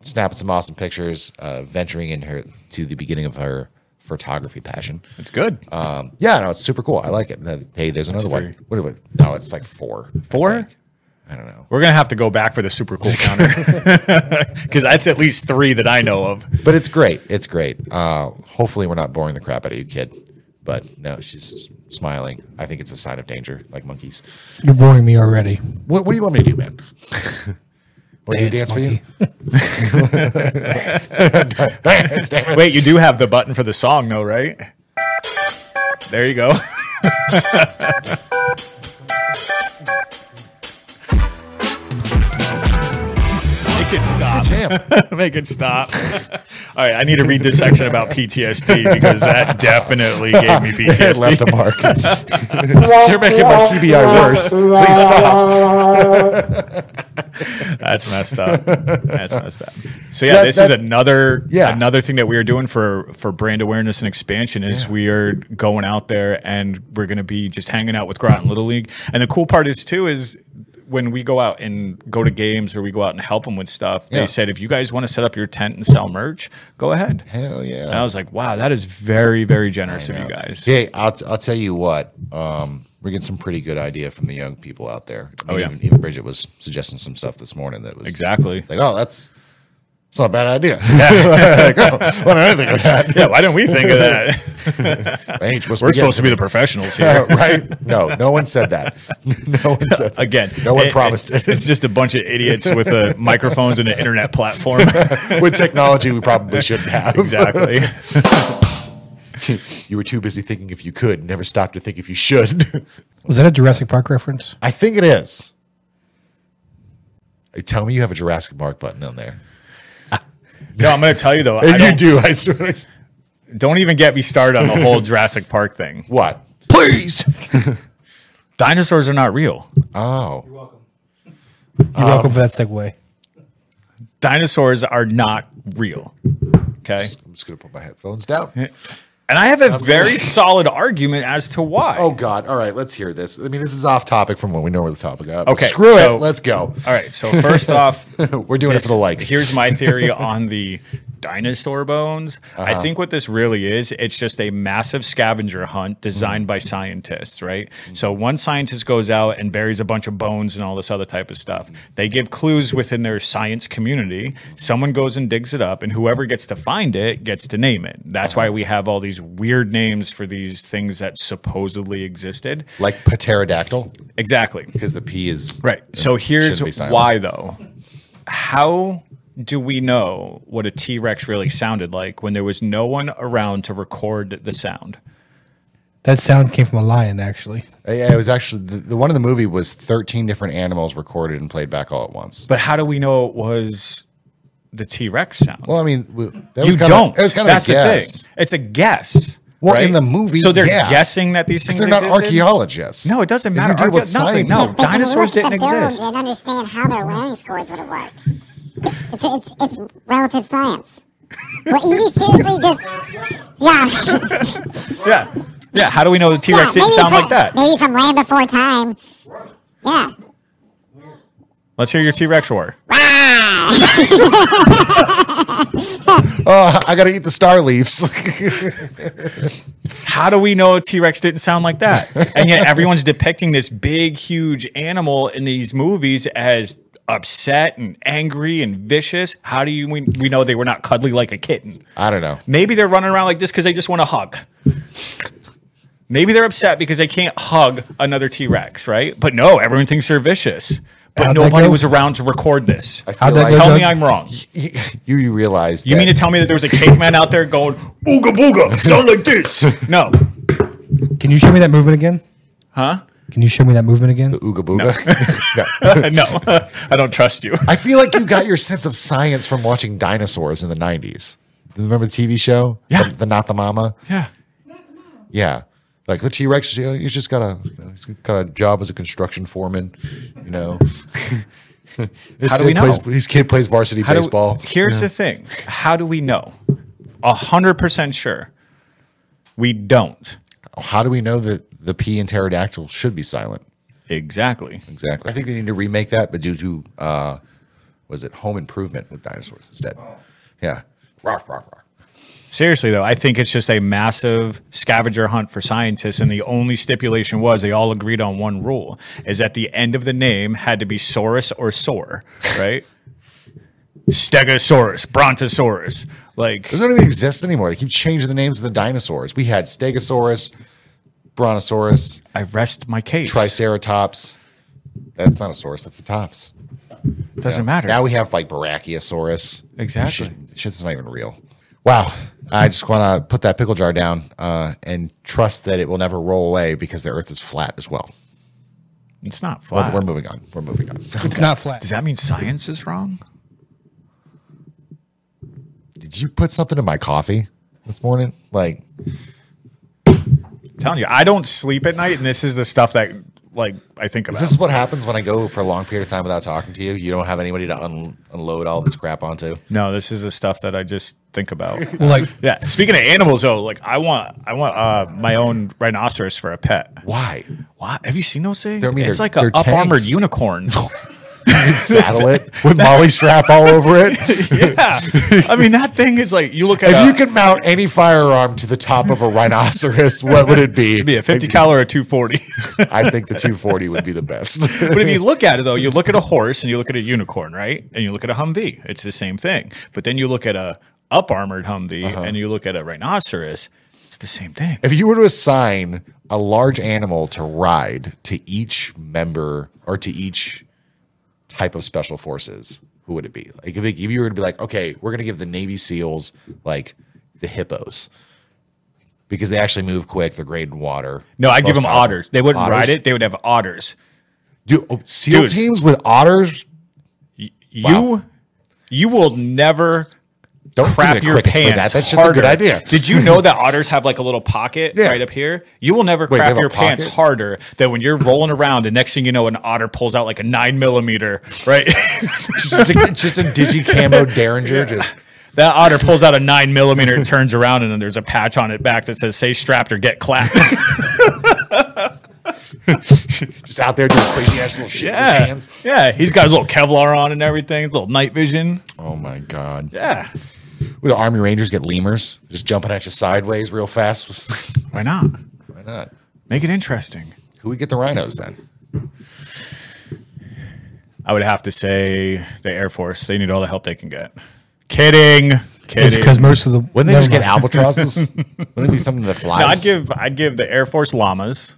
snapping some awesome pictures, uh, venturing in her to the beginning of her photography passion. It's good. Um, yeah, no, it's super cool. I like it. Hey, there's another one. three. What, what, no, it's like four. Four? think. I don't know. We're gonna have to go back for the super cool counter because that's at least three that I know of. But it's great. It's great. Uh, hopefully, we're not boring the crap out of you, kid. But no, she's smiling. I think it's a sign of danger, like monkeys. You're boring me already. What, what do you want me to do, man? Want me to dance Dance, for you? monkey. Dance. Wait, you do have the button for the song, though, right? There you go. Make it stop. Make it stop. All right, I need to read this section about PTSD because that definitely gave me It left PTSD. a mark. You're making my TBI worse. Please stop. That's messed up. That's messed up. So yeah, that- this is another Yeah. another thing that we are doing for for brand awareness and expansion is we are going out there and we're going to be just hanging out with Groton Little League. And the cool part is too is when we go out and go to games or we go out and help them with stuff, they Yeah. said if you guys want to set up your tent and sell merch, go ahead. Hell yeah. And I was like, wow, that is very very generous of you guys. Hey, I'll, t- I'll tell you what. Um, we're getting some pretty good idea from the young people out there. I Oh, yeah. even, even Bridget was suggesting some stuff this morning that was Exactly. Like, oh, that's it's not a bad idea. like, oh, why didn't I think of that? Yeah, why didn't we think of that? Man, supposed We're to supposed to be the professionals here. right? No, no one said that. No one said Again, No one it- promised it. It's just a bunch of idiots with uh, microphones and an internet platform. With technology, we probably shouldn't have. exactly. You were too busy thinking if you could, never stopped to think if you should. Was that a Jurassic Park reference? I think it is. Tell me you have a Jurassic Park button on there. No, I'm going to tell you though. I And you don't, do, I swear. don't even get me started on the whole Jurassic Park thing. What? Please. Dinosaurs are not real. Oh. You're welcome. You're um, welcome for that segue. Dinosaurs are not real. Okay. I'm just going to put my headphones down. And I have a very solid argument as to why. Oh God! All right, let's hear this. I mean, this is off topic from what we normally topic about. but Okay, screw so- it. Let's go. All right. So first off, We're doing it for the likes. Here's my theory on the dinosaur bones. Uh-huh. I think what this really is, it's just a massive scavenger hunt designed by scientists, right? So one scientist goes out and buries a bunch of bones and all this other type of stuff. They give clues within their science community. Someone goes and digs it up, and whoever gets to find it gets to name it. That's Uh-huh. why we have all these weird names for these things that supposedly existed. like pterodactyl, Exactly. because the P is Right. So here's shouldn't be silent. why, though. How do we know what a T Rex really sounded like when there was no one around to record the sound? That sound came from a lion, actually. Yeah, it was actually the, the one in the movie was 13 different animals recorded and played back all at once. But how do we know it was the T Rex sound? Well, I mean, we- that you was kind don't. Of, it was kind That's of a the guess. thing. It's a guess. Well, right? in the movie, so they're yeah. guessing that these things. They're not existed? archaeologists. No, it doesn't matter. You do what Archae- nothing. science- No. Because they can dinosaurs didn't the build exist. And understand how their larynx cords would have worked. It's, it's, it's relative science. Well, you seriously just, yeah. Yeah. Yeah. How do we know the T Rex yeah, didn't sound from- like that? Maybe from Land Before Time. Yeah. Let's hear your T Rex roar. Oh, I got to eat the star leaves. How do we know a T Rex didn't sound like that? And yet everyone's depicting this big, huge animal in these movies as upset and angry and vicious. How do you we, we know they were not cuddly like a kitten? I don't know. Maybe they're running around like this because they just want to hug. Maybe they're upset because they can't hug another T Rex, right? But no, everyone thinks they're vicious. But How'd nobody was around to record this. How'd that like go, Tell me I'm wrong. you, you realize You that- mean to tell me that there was a cake man out there going, ooga booga, sound like this? No. Can you show me that movement again? Huh? Can you show me that movement again? Ooga booga? No. no, I don't trust you. I feel like you got your sense of science from watching dinosaurs in the 90s. Remember the TV show? Yeah. The, the Not the Mama? Yeah. Yeah. Like the T Rex, you know, he's just got a, you know, he's got a job as a construction foreman, you know. his How do we know? Plays, his kid plays varsity How do- baseball. here's the thing. How do we know? A hundred percent sure. We don't. How do we know that the P in pterodactyl should be silent? Exactly. Exactly. I think they need to remake that, but due to uh, was it Home Improvement with dinosaurs instead? Yeah. Rawr, rawr, rawr. Seriously though, I think it's just a massive scavenger hunt for scientists, and the only stipulation was they all agreed on one rule: is at the end of the name had to be Saurus or Sor, right? Stegosaurus, Brontosaurus, like don't even exist anymore. They keep changing the names of the dinosaurs. We had Stegosaurus, Brontosaurus, I rest my case. Triceratops. That's not a saurus. That's the tops. Doesn't matter. Now we have like Brachiosaurus. Exactly. Shit, shit's not even real. Wow. I just want to put that pickle jar down uh, and trust that it will never roll away because the Earth is flat as well. it's not We're, flat. we're moving on. We're moving on. It's not flat. Does that mean science is wrong? Did you put something in my coffee this morning? Like, telling you, I don't sleep at night, and this is the stuff that like I think about. This is what happens when I go for a long period of time without talking to you. You don't have anybody to un- unload all this crap onto. no, this is the stuff that I just think about. Like yeah. Speaking of animals, though, like I want, I want uh, my own rhinoceros for a pet. Why? What? Have you seen those things? I mean, it's like a they're up armored unicorn. Saddle it with MOLLE strap all over it. yeah, I mean that thing is like you look at If a, you could mount any firearm to the top of a rhinoceros, what would it be? it'd be a fifty cal or a two forty. I think the 240 would be the best. but if you look at it though, you look at a horse and you look at a unicorn, right? And you look at a Humvee, it's the same thing. But then you look at a up armored Humvee Uh-huh. and you look at a rhinoceros, it's the same thing. if you were to assign a large animal to ride to each member or to each type of special forces, who would it be? Like if, if you were to be like, okay, we're gonna give the Navy SEALs like the hippos because they actually move quick, they're great in water. No, I give them powerful. otters. They wouldn't Otters? ride it. They would have otters. Dude, oh, SEAL Dude. teams with otters. You Wow. you will never Don't crap your pants. that. That's just a good idea. Did you know that otters have like a little pocket Yeah. right up here? You will never Wait, crap your pants harder than when you're rolling around and next thing you know, an otter pulls out like a nine millimeter, right? just, a, just a digi camo Derringer. Just that otter pulls out a nine millimeter and turns around and then there's a patch on it back that says "Say strapped or get clapped." just out there doing crazy ass little shit yeah, hands. yeah. He's got his little Kevlar on and everything, his little night vision. Oh my god. Yeah, Would the Army Rangers get lemurs? Just jumping at you sideways real fast? why not? Why not? Make it interesting. Who would get the rhinos then? I would have to say the Air Force. They need all the help they can get. Kidding. it's Kidding. because most of the Wouldn't they just get albatrosses? Wouldn't it be something that flies? No, I'd give I'd give the Air Force llamas,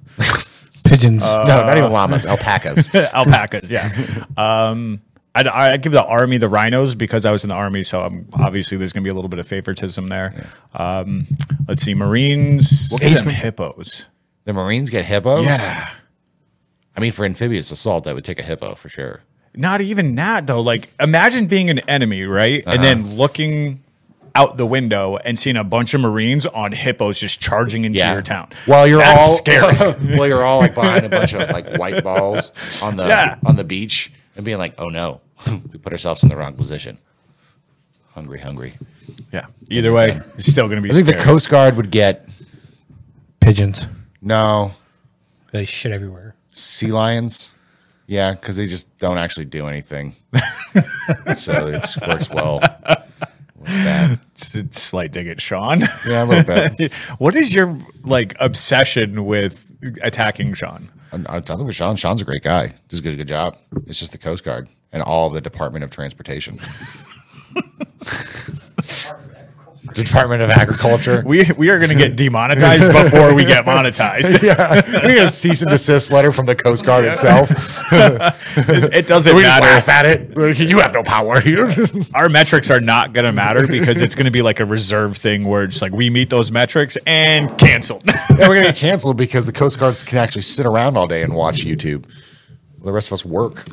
pigeons? no, not even llamas, alpacas. alpacas. Yeah. Um, I'd, I'd give the army the rhinos because I was in the army, so I'm, obviously there's going to be a little bit of favoritism there. Um, let's see, Marines. We'll give give them them- hippos. the Marines get hippos? Yeah. I mean, for amphibious assault, I would take a hippo for sure. Not even that though. Like, imagine being an enemy, right, and then looking out the window and seeing a bunch of Marines on hippos just charging into Yeah. your town. While you're That's all scary. while you're all like behind a bunch of like white balls on the Yeah. on the beach and being like, oh no, we put ourselves in the wrong position. Hungry, hungry. Yeah. Either way, it's still going to be. I think the scary. Coast Guard would get pigeons. no They shit everywhere. sea lions. Yeah, because they just don't actually do anything. so it just works well. with that. It's a slight dig at Sean. Yeah, a little bit. what is your like obsession with attacking Sean? I'm, I'm talking with Sean. Sean's a great guy. Does a good, good job. It's just the Coast Guard and all of the Department of Transportation. Department of Agriculture. We we are going to get demonetized before we get monetized. yeah, we get a cease and desist letter from the Coast Guard itself. It doesn't We just laugh at it. You have no power here. Our metrics are not going to matter because it's going to be like a reserve thing where it's like we meet those metrics and canceled. and we're gonna get canceled because the Coast Guards can actually sit around all day and watch YouTube. The rest of us work.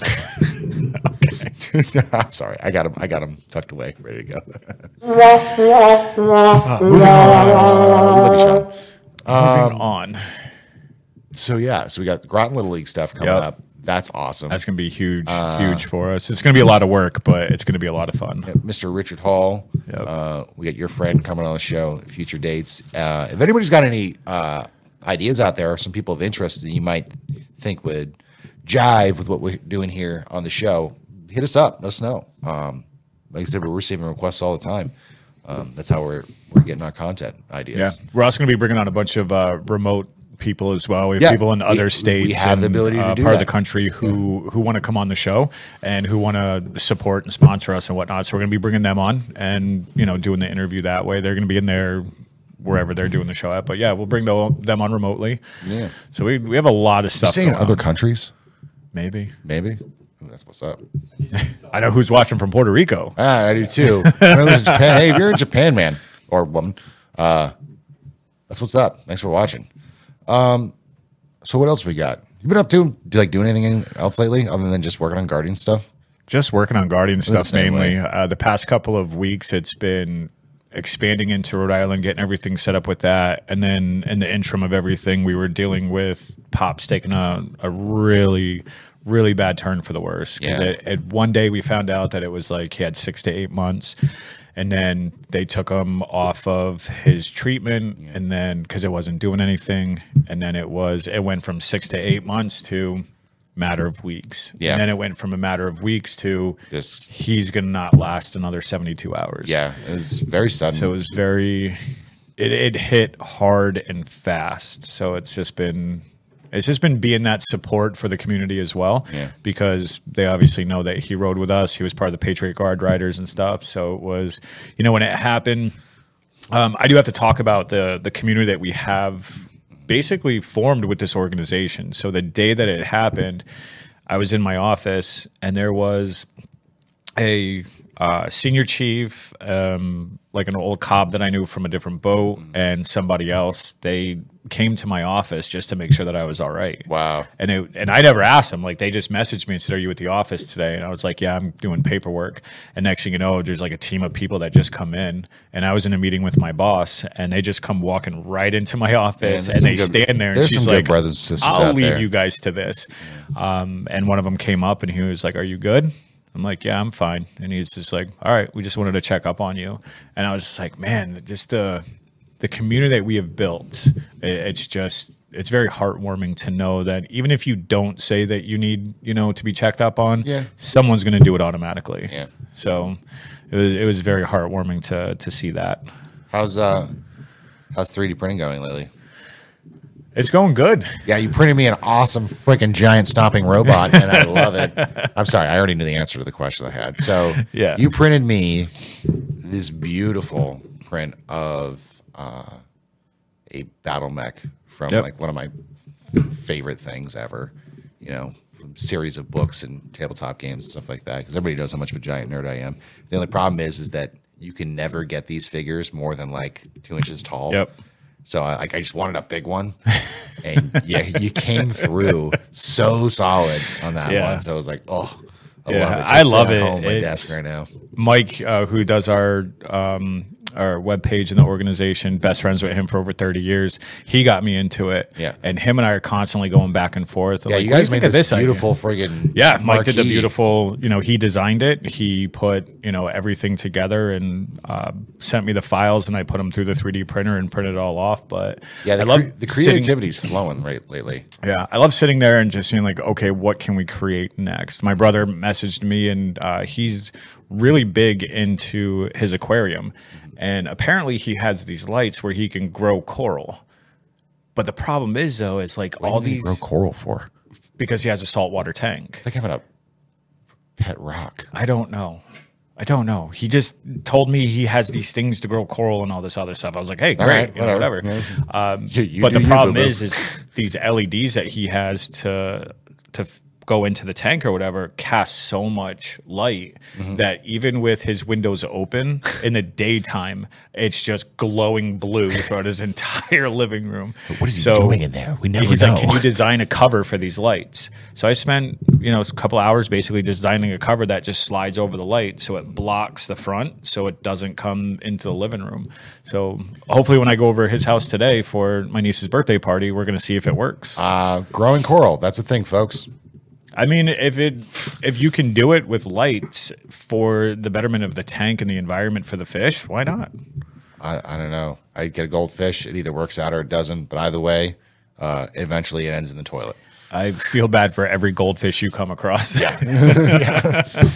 Okay. I'm sorry. I got him. I got him tucked away, ready to go. Moving on. We love you, Sean. Moving on. So yeah, so we got the Groton Little League stuff coming Yep. up. That's awesome. That's going to be huge, huge for us. It's going to be a lot of work, but it's going to be a lot of fun. Mr. Richard Hall. Yep. Uh, we got your friend coming on the show. Future dates. Uh, if anybody's got any uh, ideas out there, or some people of interest that you might think would jive with what we're doing here on the show, hit us up. Let us know. Um, like I said, we're receiving requests all the time. Um, that's how we're we're getting our content ideas. Yeah, we're also going to be bringing on a bunch of uh, remote people as well. We have Yeah, people in other we states. have the ability to uh, do part of the country who who want to come on the show and who want to support and sponsor us and whatnot. So we're going to be bringing them on and you know doing the interview that way. They're going to be in there wherever they're doing the show at. But yeah, we'll bring the, them on remotely. Yeah. So we we have a lot of You stuff. saying going other on. countries? maybe. Maybe. That's what's up. I know who's watching from Puerto Rico. Ah, I do too. I there's Japan. Hey, if you're in Japan, man or woman, uh, that's what's up. Thanks for watching. Um, so what else we got? You been up to? Do you like doing anything else lately other than just working on Guardian stuff? Just working on Guardian stuff mainly. Uh, the past couple of weeks, it's been expanding into Rhode Island, getting everything set up with that, and then in the interim of everything, we were dealing with Pops taking a, a really really bad turn for the worse. Because Yeah. one day we found out that it was like he had six to eight months, and then they took him off of his treatment, and then because it wasn't doing anything, and then it was it went from six to eight months to matter of weeks. Yeah. And then it went from a matter of weeks to Just- he's gonna not last another seventy two hours. Yeah, it was very sudden. So it was very it, it hit hard and fast. So it's just been it's just been being that support for the community as well. Yeah. Because they obviously know that he rode with us. He was part of the Patriot Guard riders and stuff. So it was, you know, when it happened, um, I do have to talk about the the community that we have basically formed with this organization. So the day that it happened, I was in my office and there was a uh, senior chief, um, like an old cop that I knew from a different boat, and somebody else. They came to my office just to make sure that I was all right. Wow. And it, and I never asked them. Like they just messaged me and said, "Are you at the office today?" And I was like, "Yeah, I'm doing paperwork." And next thing you know, there's like a team of people that just come in, and I was in a meeting with my boss, and they just come walking right into my office, and they good- stand there, and there's she's some like, brothers and sisters I'll leave there." you guys to this." Um, and one of them came up, and he was like, "Are you good?" I'm like, yeah, I'm fine. And he's just like, all right, we just wanted to check up on you. And I was just like, man, just the the community that we have built, it's just it's very heartwarming to know that even if you don't say that you need, you know, to be checked up on, Yeah. someone's going to do it automatically. Yeah. So it was it was very heartwarming to to see that. how's uh how's 3D printing going lately? It's going good. Yeah, you printed me an awesome freaking giant stomping robot, and I love it. I'm sorry, I already knew the answer to the question I had. So, Yeah. you printed me this beautiful print of uh, a battle mech from Yep. like one of my favorite things ever. You know, series of books and tabletop games and stuff like that. Because everybody knows how much of a giant nerd I am. The only problem is, is that you can never get these figures more than like two inches tall. Yep. So I like I just wanted a big one, and yeah, you came through so solid on that Yeah. one. So I was like, oh, I Yeah, love it. It's I love it. home on my desk right now. Mike, uh, who does our um, our webpage in the organization, best friends with him for over thirty years. He got me into it. Yeah. and him and I are constantly going back and forth. Yeah, like, you guys made this, beautiful friggin' Yeah, Mike did the beautiful. You know, he designed it. He put you know everything together and uh, sent me the files, and I put them through the 3D printer and printed it all off. But Yeah, the, I love cre- the sitting- creativity's flowing right lately. yeah, I love sitting there and just seeing like, okay, what can we create next? My brother messaged me, and uh, he's really big into his aquarium, and apparently he has these lights where he can grow coral. But the problem is, though, is like all do you these grow coral for. because he has a saltwater tank. It's like having a pet rock. I don't know. I don't know. He just told me he has these things to grow coral and all this other stuff. I was like, hey, great, right, you know, whatever. whatever. Um, You- you but the problem boo-boo. is, is these LEDs that he has to to go into the tank or whatever casts so much light Mm-hmm. that even with his windows open in the daytime, it's just glowing blue throughout his entire living room. What is he doing in there? We never He's know. like, can you design a cover for these lights? So I spent, you know, a couple hours basically designing a cover that just slides over the light so it blocks the front so it doesn't come into the living room. So hopefully when I go over his house today for my niece's birthday party, we're going to see if it works. Uh, growing coral. That's a thing, folks. I mean, if it if you can do it with lights for the betterment of the tank and the environment for the fish, why not? I, I don't know. I get a goldfish. It either works out or it doesn't. But either way, uh, eventually it ends in the toilet. I feel bad for every goldfish you come across. Yeah.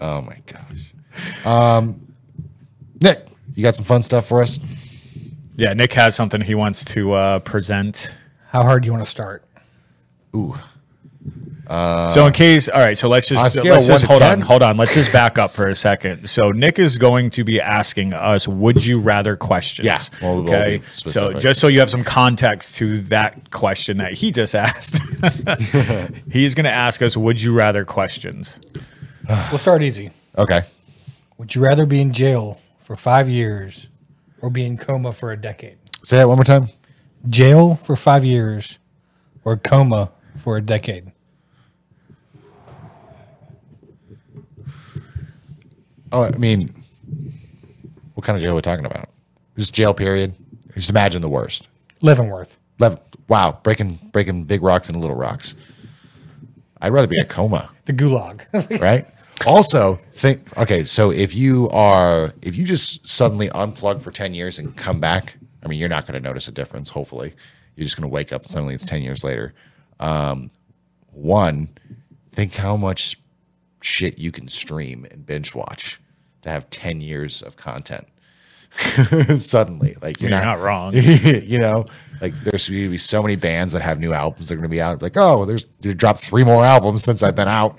Oh my gosh. Um, Nick, you got some fun stuff for us? yeah, Nick has something he wants to uh, present. How hard do you want to start? Ooh, Uh, so in case, all right. So let's On just scale let's just hold 10? on, hold on. Let's just back up for a second. So Nick is going to be asking us, "Would you rather?" questions. Yeah, well, we'll okay. be So just so you have some context to that question that he just asked, he's going to ask us, "Would you rather?" questions. We'll start easy. okay. Would you rather be in jail for five years or be in coma for a decade? Say that one more time. Jail for five years or coma for a decade? Oh, I mean, What kind of jail are we talking about? Just jail period. Just imagine the worst. Leavenworth. Lev- wow, breaking breaking big rocks into little rocks. I'd rather be in a coma, The gulag. right? Also, think okay, so if you are if you just suddenly unplug for 10 years and come back, I mean, you're not going to notice a difference, hopefully. You're just going to wake up and suddenly it's 10 years later. Um, one, think how much shit you can stream and binge watch to have 10 years of content. suddenly, like you're, You're not, not wrong. you know, like there's going to be so many bands that have new albums that are going to be out. Like, oh, there's you dropped three more albums since I've been out.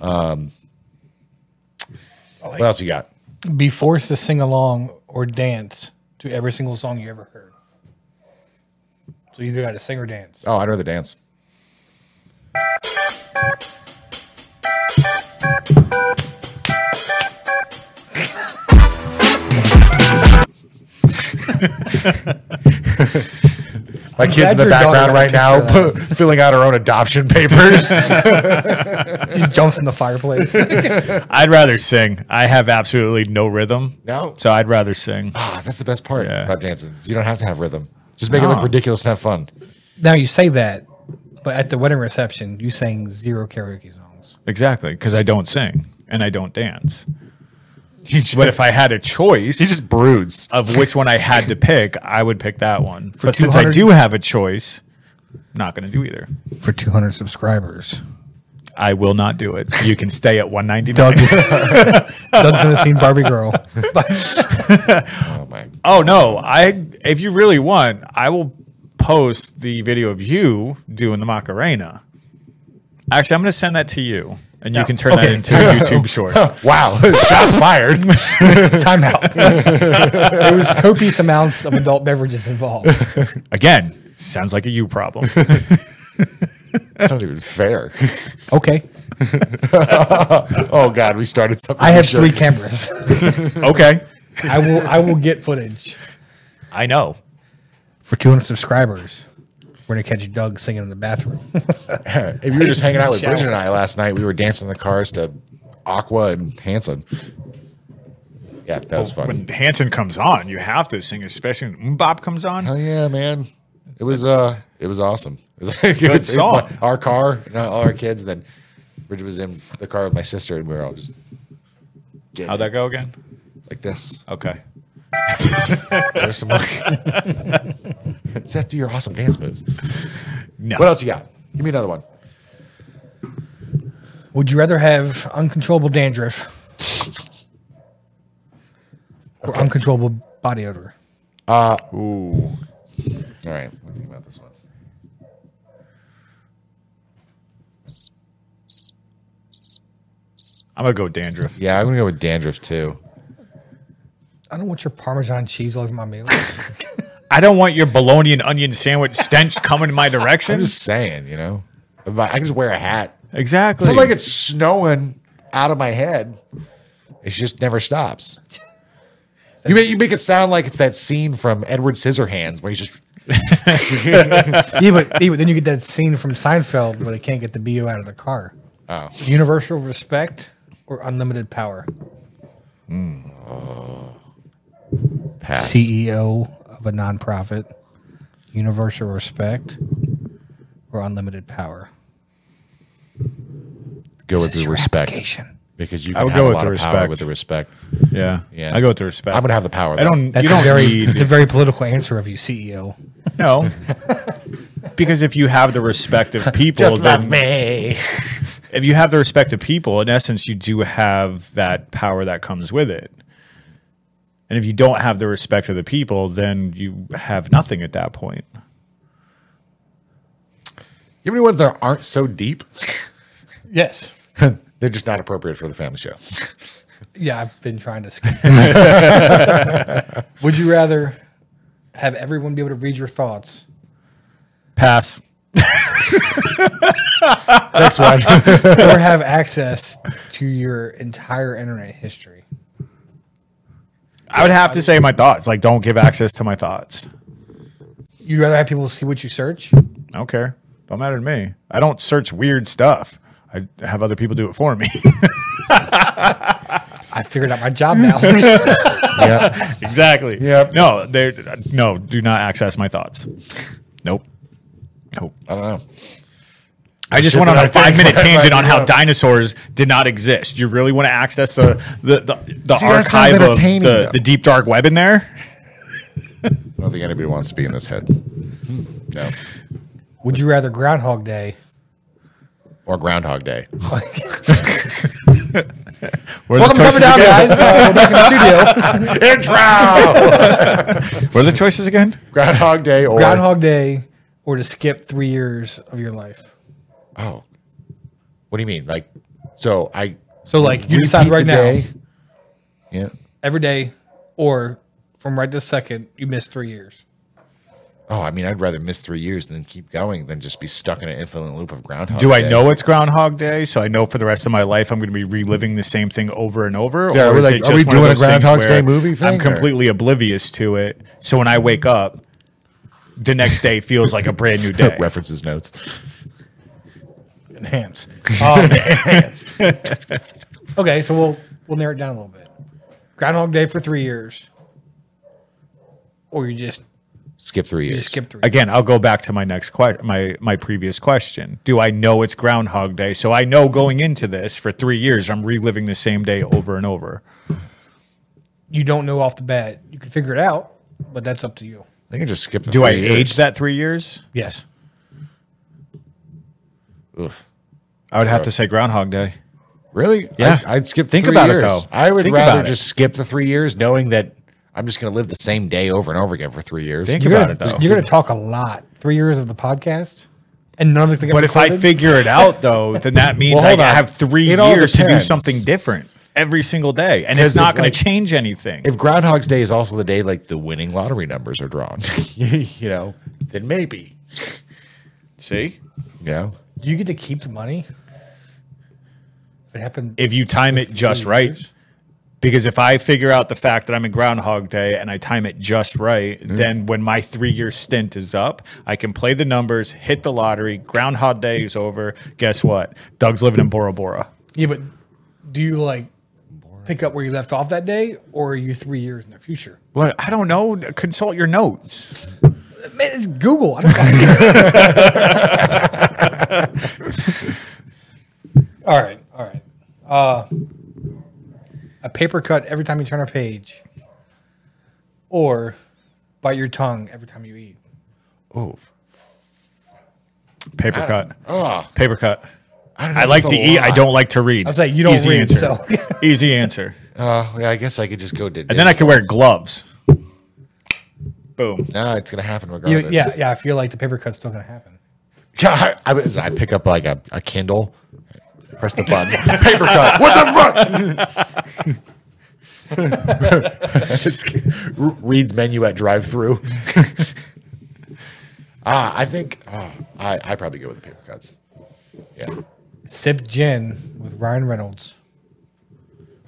Um, what else you got? Be forced to sing along or dance to every single song you ever heard. So you either got to sing or dance. Oh, I'd rather dance. My kid's in the background right now, picture filling out her own adoption papers. He jumps in the fireplace. I'd rather sing. I have absolutely no rhythm. No? So I'd rather sing. Ah, that's the best part Yeah. about dancing. is You don't have to have rhythm. Just make it look No. ridiculous and have fun. now you say that, but at the wedding reception, you sang zero karaoke songs. Exactly. Because I don't sing and I don't dance. He just, But if I had a choice he just broods. of which one I had to pick, I would pick that one. For but since I do have a choice, not going to do either. For 200 subscribers. I will not do it. You can stay at 199. Doug, Doug's gonna seen Barbie Girl. Oh my! Oh no! I if you really want, I will post the video of you doing the Macarena. Actually, I'm going to send that to you, and you can turn that into a YouTube short. Wow! Shots fired. Timeout. there was copious amounts of adult beverages involved. Again, sounds like a you problem. That's not even fair. Okay. Oh God, we started something. I we have shouldn't. three cameras. okay, I will I will get footage. I know. For 200 subscribers, we're gonna catch Doug singing in the bathroom. If you were just hanging out with Bridget and I last night, we were dancing in the cars to Aqua and Hanson. Yeah, that was fun. When Hanson comes on, you have to sing, especially when Bob comes on. Hell yeah, man! It was uh, it was awesome. It was like, it was- it was song. my- our car, all our kids, and then Bridget was in the car with my sister, and we were all just How'd that go again? like this. Okay. There's some more. Seth, do your awesome dance moves. No. What else you got? Give me another one. Would you rather have uncontrollable dandruff or uncontrollable body odor? Uh, ooh. All right, what do you think about this one? I'm gonna go dandruff. Yeah, I'm gonna go with dandruff too. I don't want your Parmesan cheese all over my meal. I don't want your bologna and onion sandwich stench coming in my direction. I'm just saying, you know, If I I can just wear a hat. exactly. It's not like it's snowing out of my head. It just never stops. You make you make it sound like it's that scene from Edward Scissorhands where he's just yeah, but, yeah, but then you get that scene from Seinfeld where they can't get the BO out of the car. oh Universal respect or unlimited power? Hmm. Oh. Pass. CEO of a nonprofit, universal respect or unlimited power? Go with the respect because you I would have go a with lot the of power respect. with the respect. yeah. Yeah. I go with the respect. I'm gonna have the power. I though. don't. That's you don't a very need it's a very political answer of you, CEO. no. because if you have the respect of people, just then me. if you have the respect of people, in essence, you do have that power that comes with it. And if you don't have the respect of the people, then you have nothing at that point. You have any ones that aren't so deep? Yes. They're just not appropriate for the family show. Yeah, I've been trying to skip. Would you rather have everyone be able to read your thoughts Pass. Next one. or have access to your entire internet history? I would have to say my thoughts. Like, don't give access to my thoughts. You'd rather have people see what you search? I don't care. Don't matter to me. I don't search weird stuff. I have other people do it for me. I figured out my job now. yeah. exactly. Yep. No, they no. Do not access my thoughts. Nope. Nope. I don't know. I just Shit went on that a I think five minute tangent on how dinosaurs did not exist. You really want to access the the the, the See, archive of the, though. the deep dark web in there? I don't think anybody wants to be in this head. No. Would you rather Groundhog Day? Or Groundhog Day. Where Welcome to Cover Down, guys. Uh, we're back in the studio. Intro! What are the choices again? Groundhog Day or Groundhog Day, or to skip three years of your life. Oh. What do you mean? Like so I So, like, you decide right now, day? Yeah. every day, or from right this second, you miss three years. Oh, I mean, I'd rather miss three years than keep going than just be stuck in an infinite loop of Groundhog Do I Day. know it's Groundhog Day, so I know for the rest of my life I'm going to be reliving the same thing over and over? Yeah, or we're is like, it are we just one of doing a those things Day movie thing, I'm or- completely oblivious to it. So when I wake up, the next day feels like a brand new day. references notes? Enhance. Um, okay, so we'll we'll narrow it down a little bit. Groundhog Day for three years, or you just Skip three you years. just skip three. Again, I'll go back to my next question, my my previous question. Do I know it's Groundhog Day? So I know going into this for three years, I'm reliving the same day over and over. You don't know off the bat. You can figure it out, but that's up to you. I think I just skipped. The Do I years. age that three years? Yes. Oof. I would have to say Groundhog Day. Really? Yeah. I'd, I'd skip. Think three about it, though. I would Think rather about it. just skip the three years, knowing that I'm just going to live the same day over and over again for three years. Think You're about gonna, it though. You're going to talk a lot. Three years of the podcast, and none of it's going to But if I figure it out, though, then that means Well, I hold on. have three It all years to do depends. something different every single day, and it's not if, going like, to change anything. if Groundhog's Day is also the day like the winning lottery numbers are drawn, you know, then maybe, See, you know, you get to keep the money, if it happened, if you time it just three right, years. because if I figure out the fact that I'm in Groundhog Day and I time it just right, mm. then when my three year stint is up, I can play the numbers, hit the lottery. Groundhog Day is over. Guess what? Doug's living in Bora Bora. yeah, but do you like pick up where you left off that day, or are you three years in the future? Well, I don't know. Consult your notes. Man, it's Google. I don't all right, all right. Uh, a paper cut every time you turn a page, or bite your tongue every time you eat. oh, Paper cut. oh, Paper cut. I, don't know I like to eat. I don't like to read. I was like, you don't Easy read, answer. so Easy answer. Uh, yeah, I guess I could just go to. And then I could wear gloves. Boom. No, it's gonna happen you, regardless. yeah, yeah. I feel like the paper cut's still gonna happen. Yeah, I, I, was- I pick up like a, a Kindle, press the button, paper cut. What the fuck? reads menu at drive through. ah, I think ah, I I probably go with the paper cuts. Yeah, Sip gin with Ryan Reynolds,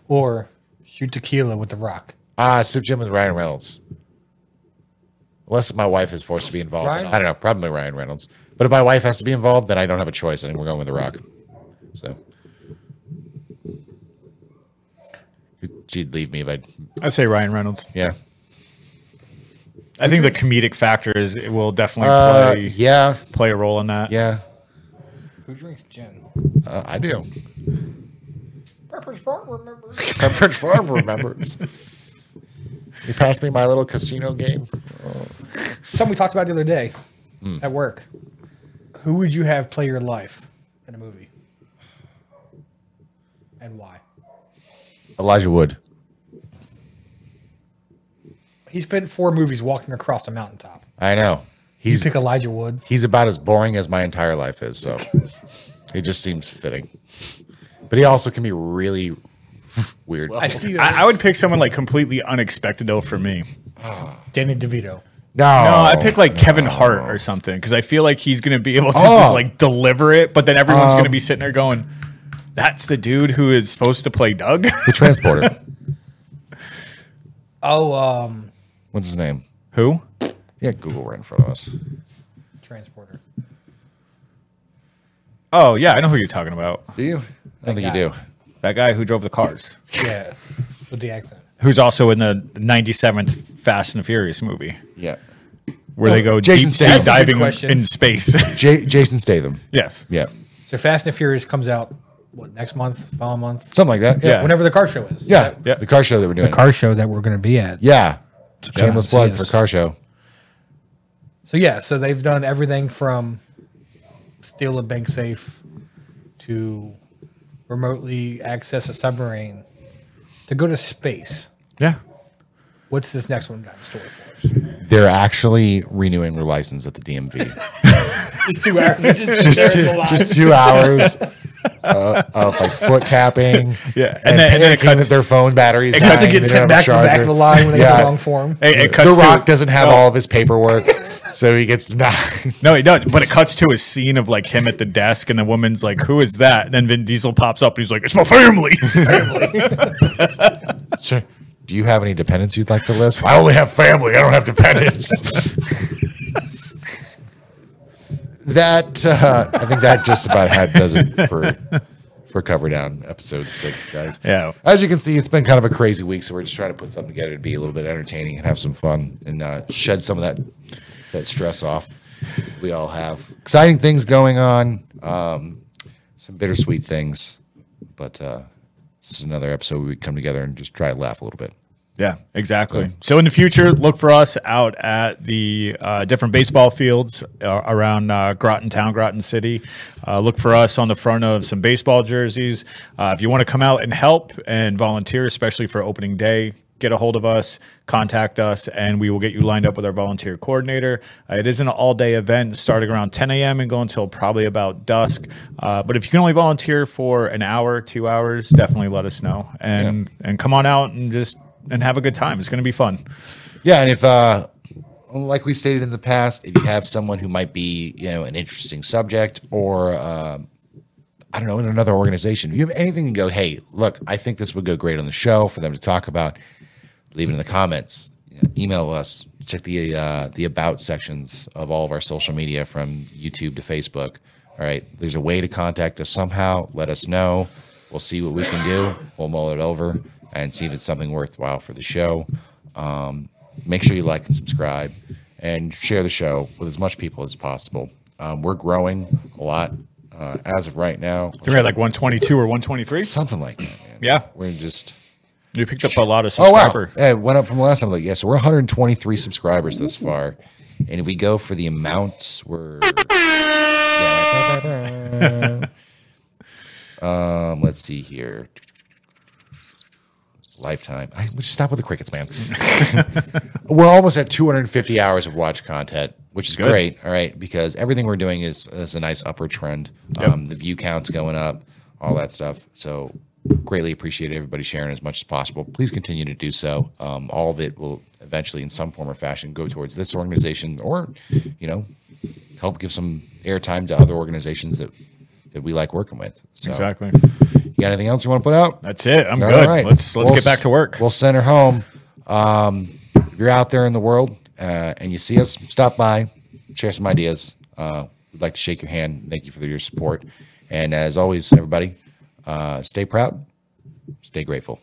or shoot tequila with The Rock. ah, sip gin with Ryan Reynolds. Unless my wife is forced to be involved, Ryan- I don't know. Probably Ryan Reynolds. But if my wife has to be involved, then I don't have a choice. I think we're going with the Rock. So. She'd leave me if I, I'd say Ryan Reynolds. yeah. I think the comedic factor is it will definitely Uh, play yeah, play a role in that. yeah, Who drinks gin? uh, I do. Pepper's Farm remembers. Pepperidge Farm remembers. You passed me my little casino game. Something we talked about the other day Hmm. at work. Who would you have play your life in a movie? And why? Elijah Wood. He spent four movies walking across a mountaintop. I know. You He's pick Elijah Wood. he's about as boring as my entire life is, so it just seems fitting. But he also can be really weird. I see you. I, I would pick someone like completely unexpected though for me. Danny DeVito. No, No, I'd pick like Kevin Hart or something because I feel like he's gonna be able to Oh. just like deliver it, but then everyone's Um, gonna be sitting there going, "That's the dude who is supposed to play Doug." the transporter. Oh, um, What's his name? who? Yeah, Google right in front of us. transporter. Oh yeah, I know who you're talking about. Do you? I don't think you do. That guy who drove the cars. Yeah, with the accent. who's also in the 97th Fast and Furious movie, Yeah. where they go Jason deep sea Statham. That's a good diving question. in space. J- Jason Statham. yes. Yeah. So Fast and Furious comes out what next month, following month, Something like that. Yeah. Yeah. whenever the car show is. Is Yeah. that Yeah. The car show that we're doing. The car show that we're going to be at. Yeah. come Shameless and plug see for us. car show. So yeah, so they've done everything from steal a bank safe to remotely access a submarine to go to space. Yeah. What's this next one got in store for us? They're actually renewing their license at the DMV. Just two hours. Just, just, there in the line. Just two hours uh, of like foot tapping. Yeah. And, And then- and then it cuts- their phone batteries. it cuts- to get sent back to the back of the line when they Yeah. get the wrong form. It, it The Rock to, doesn't have no, all of his paperwork, so he gets denied. No, he does. But it cuts to a scene of like him at the desk, and the woman's like, "Who is that?" And then Vin Diesel pops up, and he's like, "It's my family." Sir, do you have any dependents you'd like to list? I only have family. I don't have dependents. that uh, I think that just about had does it for for cover down episode six, guys. Yeah. As you can see, it's been kind of a crazy week, so we're just trying to put something together to be a little bit entertaining and have some fun and uh, shed some of that that stress off. We all have exciting things going on, um, some bittersweet things, but uh, this is another episode where we come together and just try to laugh a little bit. Yeah, exactly. So in the future, look for us out at the uh, different baseball fields uh, around uh, Groton Town, Groton City. Uh, look for us on the front of some baseball jerseys. Uh, if you want to come out and help and volunteer, especially for opening day, get a hold of us, contact us, and we will get you lined up with our volunteer coordinator. Uh, it is an all day event starting around 10 a.m. and going until probably about dusk. Uh, but if you can only volunteer for an hour, two hours, definitely let us know and and come on out and just and have a good time. It's going to be fun. Yeah, and if uh like we stated in the past, if you have someone who might be, you know, an interesting subject or um I don't know, in another organization, if you have anything to go, hey, look, I think this would go great on the show for them to talk about, leave it in the comments. Email us. Check the uh, the about sections of all of our social media from YouTube to Facebook. All right, there's a way to contact us somehow. Let us know. We'll see what we can do. We'll mull it over and see if it's something worthwhile for the show. Um, make sure you like and subscribe and share the show with as much people as possible. Um, we're growing a lot uh, as of right now. So we're at like 122 or 123. Something like that. Man. Yeah. we're just. You picked up a lot of subscribers. Oh wow! It went up from last time. Like, yeah, so we're 123 subscribers thus far, and if we go for the amounts, we're um. Let's see here. Lifetime. I would just stop with the crickets, man. we're almost at 250 hours of watch content, which is Good. great. All right, because everything we're doing is is a nice upward trend. Um, the view counts going up, all that stuff. So greatly appreciate everybody sharing as much as possible. Please continue to do so. Um, all of it will eventually, in some form or fashion, go towards this organization, or you know, help give some airtime to other organizations that that we like working with. So, Exactly. You got anything else you want to put out? That's it. I'm All good. right. Let's let's We'll get back to work. We'll send her home. Um, if you're out there in the world uh, and you see us, stop by, share some ideas. Uh, we'd like to shake your hand. Thank you for your support. And as always, everybody, uh, stay proud, stay grateful.